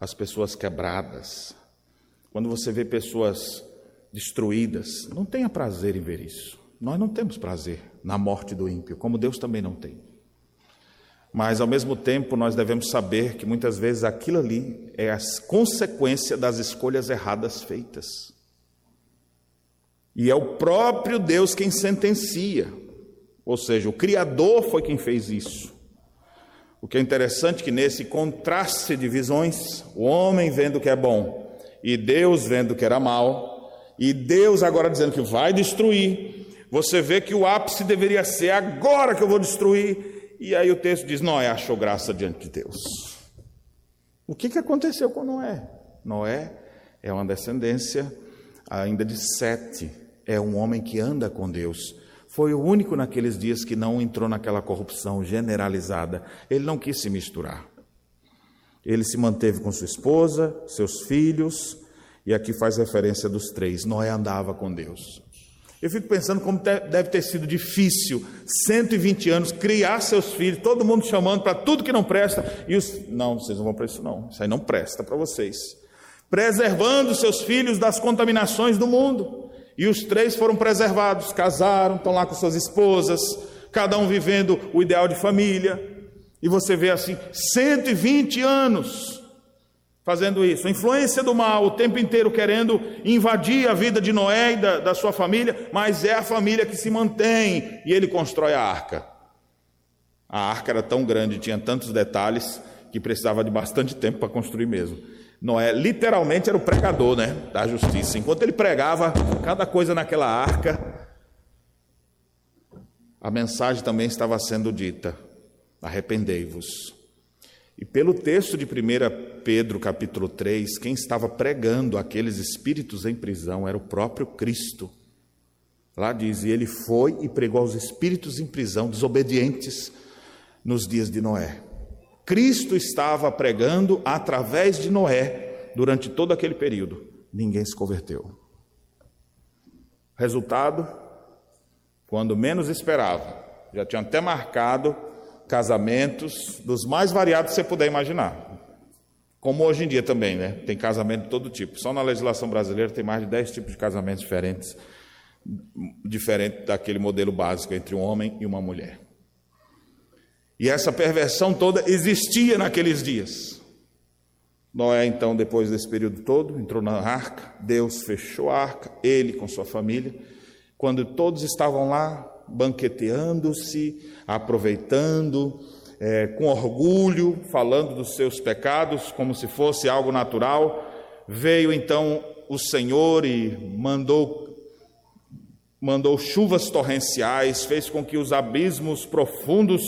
as pessoas quebradas, quando você vê pessoas destruídas, não tenha prazer em ver isso. Nós não temos prazer na morte do ímpio, como Deus também não tem. Mas, ao mesmo tempo, nós devemos saber que muitas vezes aquilo ali é a consequência das escolhas erradas feitas. E é o próprio Deus quem sentencia, ou seja, o Criador foi quem fez isso. O que é interessante é que nesse contraste de visões, o homem vendo que é bom e Deus vendo que era mal, e Deus agora dizendo que vai destruir, você vê que o ápice deveria ser agora que eu vou destruir, e aí o texto diz: Noé achou graça diante de Deus. O que, que aconteceu com Noé? Noé é uma descendência ainda de Sete, é um homem que anda com Deus. Foi o único naqueles dias que não entrou naquela corrupção generalizada. Ele não quis se misturar. Ele se manteve com sua esposa, seus filhos, e aqui faz referência dos três. Noé andava com Deus. Eu fico pensando como deve ter sido difícil, 120 anos, criar seus filhos, todo mundo chamando para tudo que não presta, e os. Não, vocês não vão para isso, não. Isso aí não presta para vocês. Preservando seus filhos das contaminações do mundo. E os três foram preservados, casaram, estão lá com suas esposas, cada um vivendo o ideal de família. E você vê assim, 120 anos fazendo isso. A influência do mal, o tempo inteiro querendo invadir a vida de Noé e da, da sua família, mas é a família que se mantém e ele constrói a arca. A arca era tão grande, tinha tantos detalhes, que precisava de bastante tempo para construir mesmo. Noé literalmente era o pregador né, da justiça. Enquanto ele pregava cada coisa naquela arca, a mensagem também estava sendo dita arrependei-vos. E pelo texto de 1 Pedro capítulo 3, quem estava pregando aqueles espíritos em prisão era o próprio Cristo. Lá diz, e ele foi e pregou aos espíritos em prisão, desobedientes, nos dias de Noé. Cristo estava pregando através de Noé durante todo aquele período. Ninguém se converteu. Resultado, quando menos esperava, já tinha até marcado casamentos dos mais variados que você puder imaginar. Como hoje em dia também, né? Tem casamento de todo tipo. Só na legislação brasileira tem mais de 10 tipos de casamentos diferentes, diferente daquele modelo básico entre um homem e uma mulher. E essa perversão toda existia naqueles dias. Noé, então, depois desse período todo, entrou na arca, Deus fechou a arca, ele com sua família. Quando todos estavam lá, banqueteando-se, aproveitando, é, com orgulho, falando dos seus pecados como se fosse algo natural. Veio então o Senhor e mandou mandou chuvas torrenciais, fez com que os abismos profundos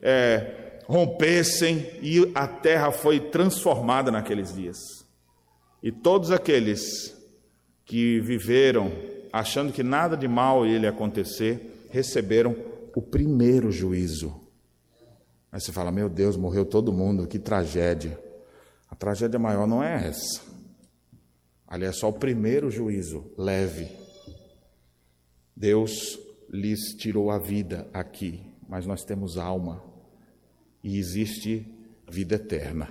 é, rompessem e a terra foi transformada naqueles dias. E todos aqueles que viveram achando que nada de mal ia acontecer, receberam o primeiro juízo. Aí você fala: Meu Deus, morreu todo mundo, que tragédia. A tragédia maior não é essa. Ali é só o primeiro juízo, leve. Deus lhes tirou a vida aqui, mas nós temos alma e existe vida eterna.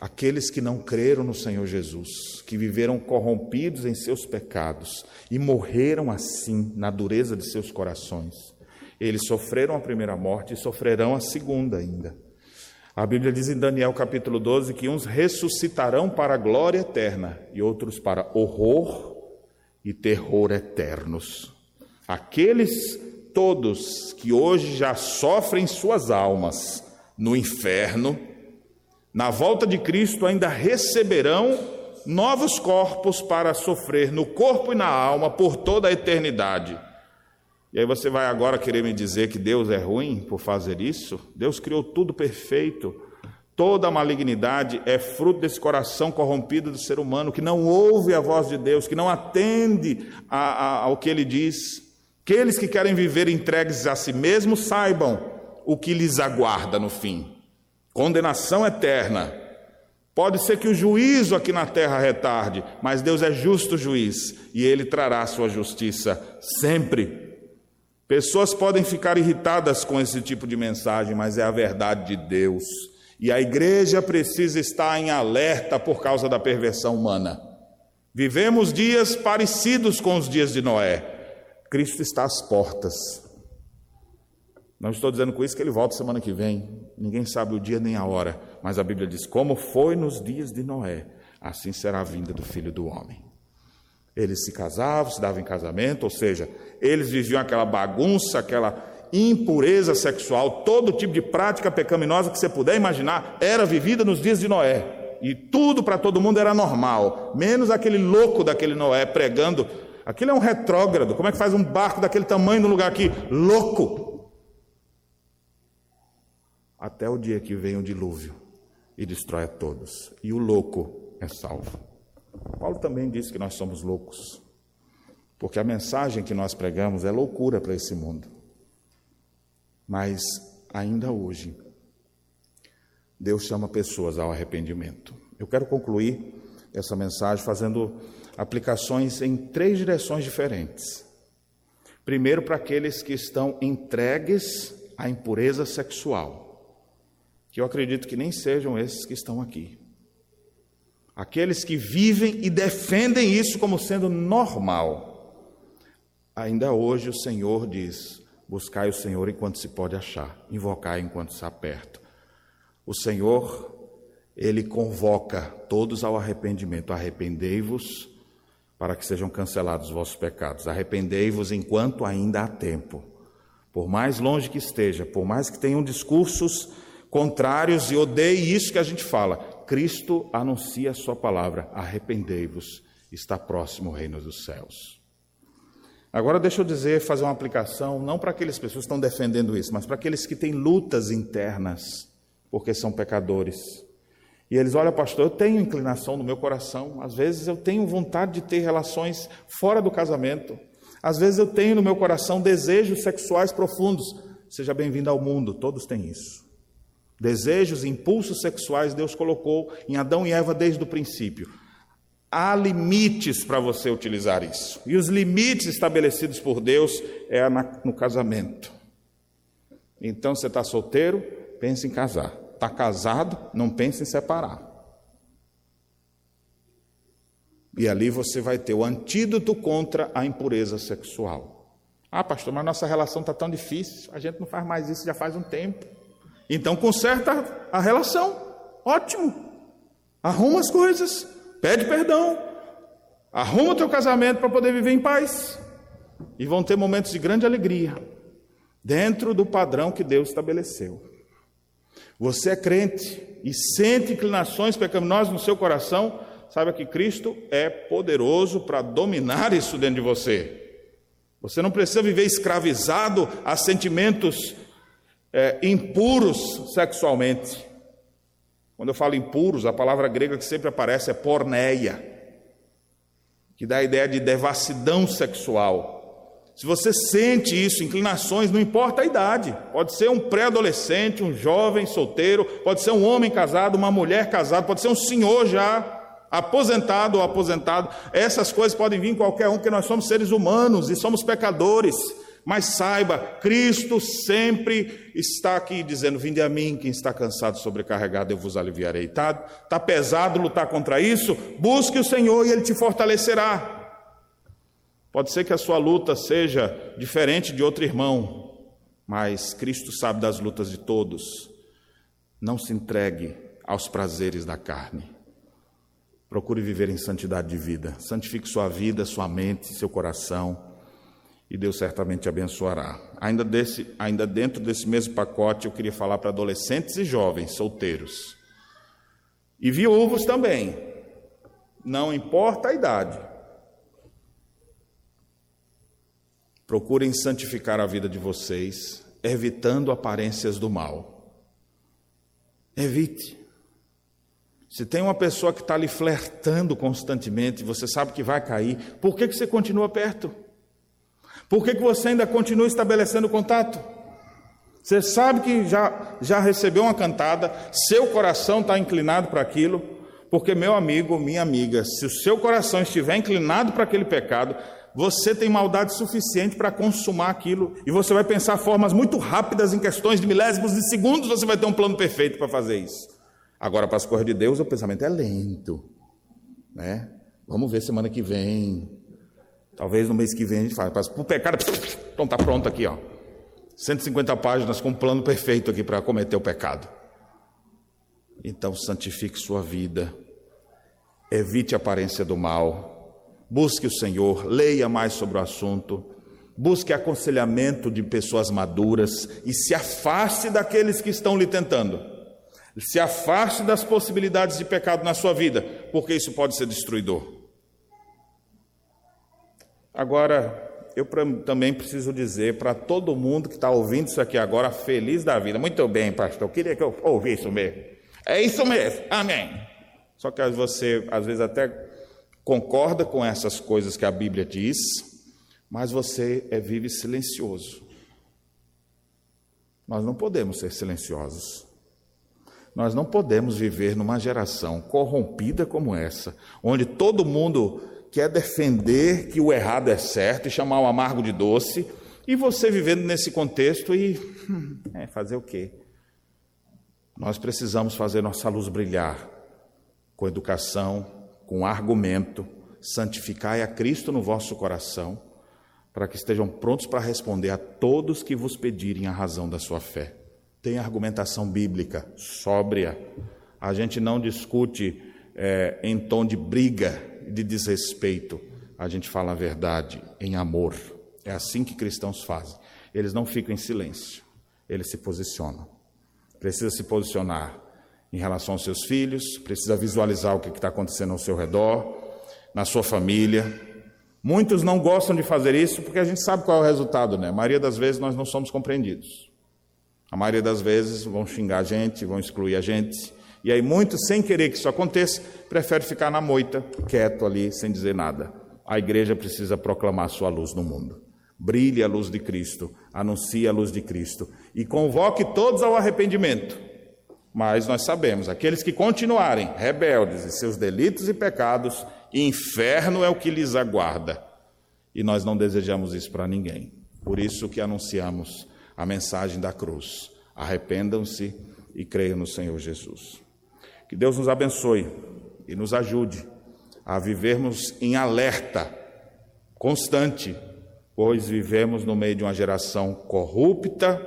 Aqueles que não creram no Senhor Jesus, que viveram corrompidos em seus pecados e morreram assim, na dureza de seus corações, eles sofreram a primeira morte e sofrerão a segunda ainda. A Bíblia diz em Daniel capítulo 12 que uns ressuscitarão para a glória eterna e outros para horror e terror eternos. Aqueles todos que hoje já sofrem suas almas no inferno, na volta de Cristo ainda receberão novos corpos para sofrer no corpo e na alma por toda a eternidade. E aí você vai agora querer me dizer que Deus é ruim por fazer isso? Deus criou tudo perfeito, Toda a malignidade é fruto desse coração corrompido do ser humano, que não ouve a voz de Deus, que não atende a, a, ao que ele diz. Aqueles que querem viver entregues a si mesmos saibam o que lhes aguarda no fim: condenação eterna. Pode ser que o juízo aqui na terra retarde, mas Deus é justo juiz e ele trará sua justiça sempre. Pessoas podem ficar irritadas com esse tipo de mensagem, mas é a verdade de Deus. E a igreja precisa estar em alerta por causa da perversão humana. Vivemos dias parecidos com os dias de Noé. Cristo está às portas. Não estou dizendo com isso que ele volta semana que vem. Ninguém sabe o dia nem a hora. Mas a Bíblia diz: como foi nos dias de Noé, assim será a vinda do filho do homem. Eles se casavam, se davam em casamento, ou seja, eles viviam aquela bagunça, aquela impureza sexual, todo tipo de prática pecaminosa que você puder imaginar, era vivida nos dias de Noé. E tudo para todo mundo era normal, menos aquele louco daquele Noé pregando. Aquilo é um retrógrado. Como é que faz um barco daquele tamanho no lugar aqui? Louco! Até o dia que vem o dilúvio e destrói a todos. E o louco é salvo. Paulo também disse que nós somos loucos, porque a mensagem que nós pregamos é loucura para esse mundo. Mas ainda hoje, Deus chama pessoas ao arrependimento. Eu quero concluir essa mensagem fazendo aplicações em três direções diferentes. Primeiro, para aqueles que estão entregues à impureza sexual, que eu acredito que nem sejam esses que estão aqui. Aqueles que vivem e defendem isso como sendo normal. Ainda hoje o Senhor diz: Buscai o Senhor enquanto se pode achar, invocai enquanto está perto. O Senhor, ele convoca todos ao arrependimento. Arrependei-vos para que sejam cancelados os vossos pecados. Arrependei-vos enquanto ainda há tempo. Por mais longe que esteja, por mais que tenham discursos contrários e odeie isso que a gente fala, Cristo anuncia a sua palavra: arrependei-vos, está próximo o reino dos céus. Agora deixa eu dizer, fazer uma aplicação, não para aquelas pessoas que estão defendendo isso, mas para aqueles que têm lutas internas, porque são pecadores. E eles, olha, pastor, eu tenho inclinação no meu coração, às vezes eu tenho vontade de ter relações fora do casamento, às vezes eu tenho no meu coração desejos sexuais profundos. Seja bem-vindo ao mundo, todos têm isso. Desejos, impulsos sexuais, Deus colocou em Adão e Eva desde o princípio. Há limites para você utilizar isso. E os limites estabelecidos por Deus é no casamento. Então você está solteiro, pense em casar. Está casado, não pense em separar. E ali você vai ter o antídoto contra a impureza sexual. Ah, pastor, mas nossa relação está tão difícil, a gente não faz mais isso já faz um tempo. Então conserta a relação. Ótimo. Arruma as coisas. Pede perdão. Arruma o teu casamento para poder viver em paz. E vão ter momentos de grande alegria, dentro do padrão que Deus estabeleceu. Você é crente e sente inclinações pecaminosas no seu coração, saiba que Cristo é poderoso para dominar isso dentro de você. Você não precisa viver escravizado a sentimentos é, impuros sexualmente. Quando eu falo impuros, a palavra grega que sempre aparece é porneia, que dá a ideia de devassidão sexual. Se você sente isso, inclinações, não importa a idade, pode ser um pré-adolescente, um jovem solteiro, pode ser um homem casado, uma mulher casada, pode ser um senhor já aposentado ou aposentado. Essas coisas podem vir em qualquer um, porque nós somos seres humanos e somos pecadores. Mas saiba, Cristo sempre está aqui dizendo: Vinde a mim, quem está cansado, sobrecarregado, eu vos aliviarei. Está tá pesado lutar contra isso? Busque o Senhor e Ele te fortalecerá. Pode ser que a sua luta seja diferente de outro irmão, mas Cristo sabe das lutas de todos. Não se entregue aos prazeres da carne. Procure viver em santidade de vida. Santifique sua vida, sua mente, seu coração e Deus certamente abençoará. Ainda, desse, ainda dentro desse mesmo pacote, eu queria falar para adolescentes e jovens solteiros. E viúvos também. Não importa a idade. Procurem santificar a vida de vocês, evitando aparências do mal. Evite. Se tem uma pessoa que está ali flertando constantemente, você sabe que vai cair, por que, que você continua perto? Por que, que você ainda continua estabelecendo contato? Você sabe que já, já recebeu uma cantada, seu coração está inclinado para aquilo, porque, meu amigo, minha amiga, se o seu coração estiver inclinado para aquele pecado, você tem maldade suficiente para consumar aquilo, e você vai pensar formas muito rápidas, em questões de milésimos de segundos, você vai ter um plano perfeito para fazer isso. Agora, para as coisas de Deus, o pensamento é lento. Né? Vamos ver semana que vem. Talvez no mês que vem a gente faz. Para o pecado, então está pronto aqui, ó. 150 páginas com um plano perfeito aqui para cometer o pecado. Então, santifique sua vida. Evite a aparência do mal. Busque o Senhor, leia mais sobre o assunto. Busque aconselhamento de pessoas maduras e se afaste daqueles que estão lhe tentando. Se afaste das possibilidades de pecado na sua vida, porque isso pode ser destruidor. Agora, eu também preciso dizer para todo mundo que está ouvindo isso aqui agora, feliz da vida. Muito bem, pastor, queria que eu ouvisse isso mesmo. É isso mesmo, amém. Só que você, às vezes, até concorda com essas coisas que a Bíblia diz, mas você é, vive silencioso. Nós não podemos ser silenciosos. Nós não podemos viver numa geração corrompida como essa, onde todo mundo quer defender que o errado é certo e chamar o amargo de doce, e você vivendo nesse contexto e hum, é, fazer o quê? Nós precisamos fazer nossa luz brilhar com educação, com argumento, santificai a Cristo no vosso coração, para que estejam prontos para responder a todos que vos pedirem a razão da sua fé tem argumentação bíblica sóbria. A gente não discute é, em tom de briga, de desrespeito. A gente fala a verdade em amor. É assim que cristãos fazem. Eles não ficam em silêncio, eles se posicionam. Precisa se posicionar em relação aos seus filhos, precisa visualizar o que está acontecendo ao seu redor, na sua família. Muitos não gostam de fazer isso porque a gente sabe qual é o resultado, né? A maioria das vezes nós não somos compreendidos. A maioria das vezes vão xingar a gente, vão excluir a gente. E aí, muitos, sem querer que isso aconteça, preferem ficar na moita, quieto ali, sem dizer nada. A igreja precisa proclamar sua luz no mundo. Brilhe a luz de Cristo, anuncie a luz de Cristo e convoque todos ao arrependimento. Mas nós sabemos, aqueles que continuarem rebeldes e seus delitos e pecados, inferno é o que lhes aguarda. E nós não desejamos isso para ninguém. Por isso que anunciamos a mensagem da cruz. Arrependam-se e creiam no Senhor Jesus. Que Deus nos abençoe e nos ajude a vivermos em alerta constante, pois vivemos no meio de uma geração corrupta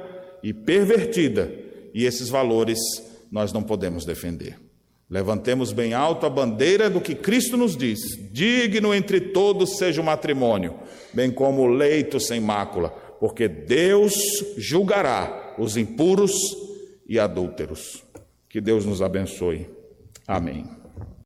e pervertida, e esses valores nós não podemos defender. Levantemos bem alto a bandeira do que Cristo nos diz: digno entre todos seja o matrimônio, bem como o leito sem mácula porque Deus julgará os impuros e adúlteros. Que Deus nos abençoe. Amém.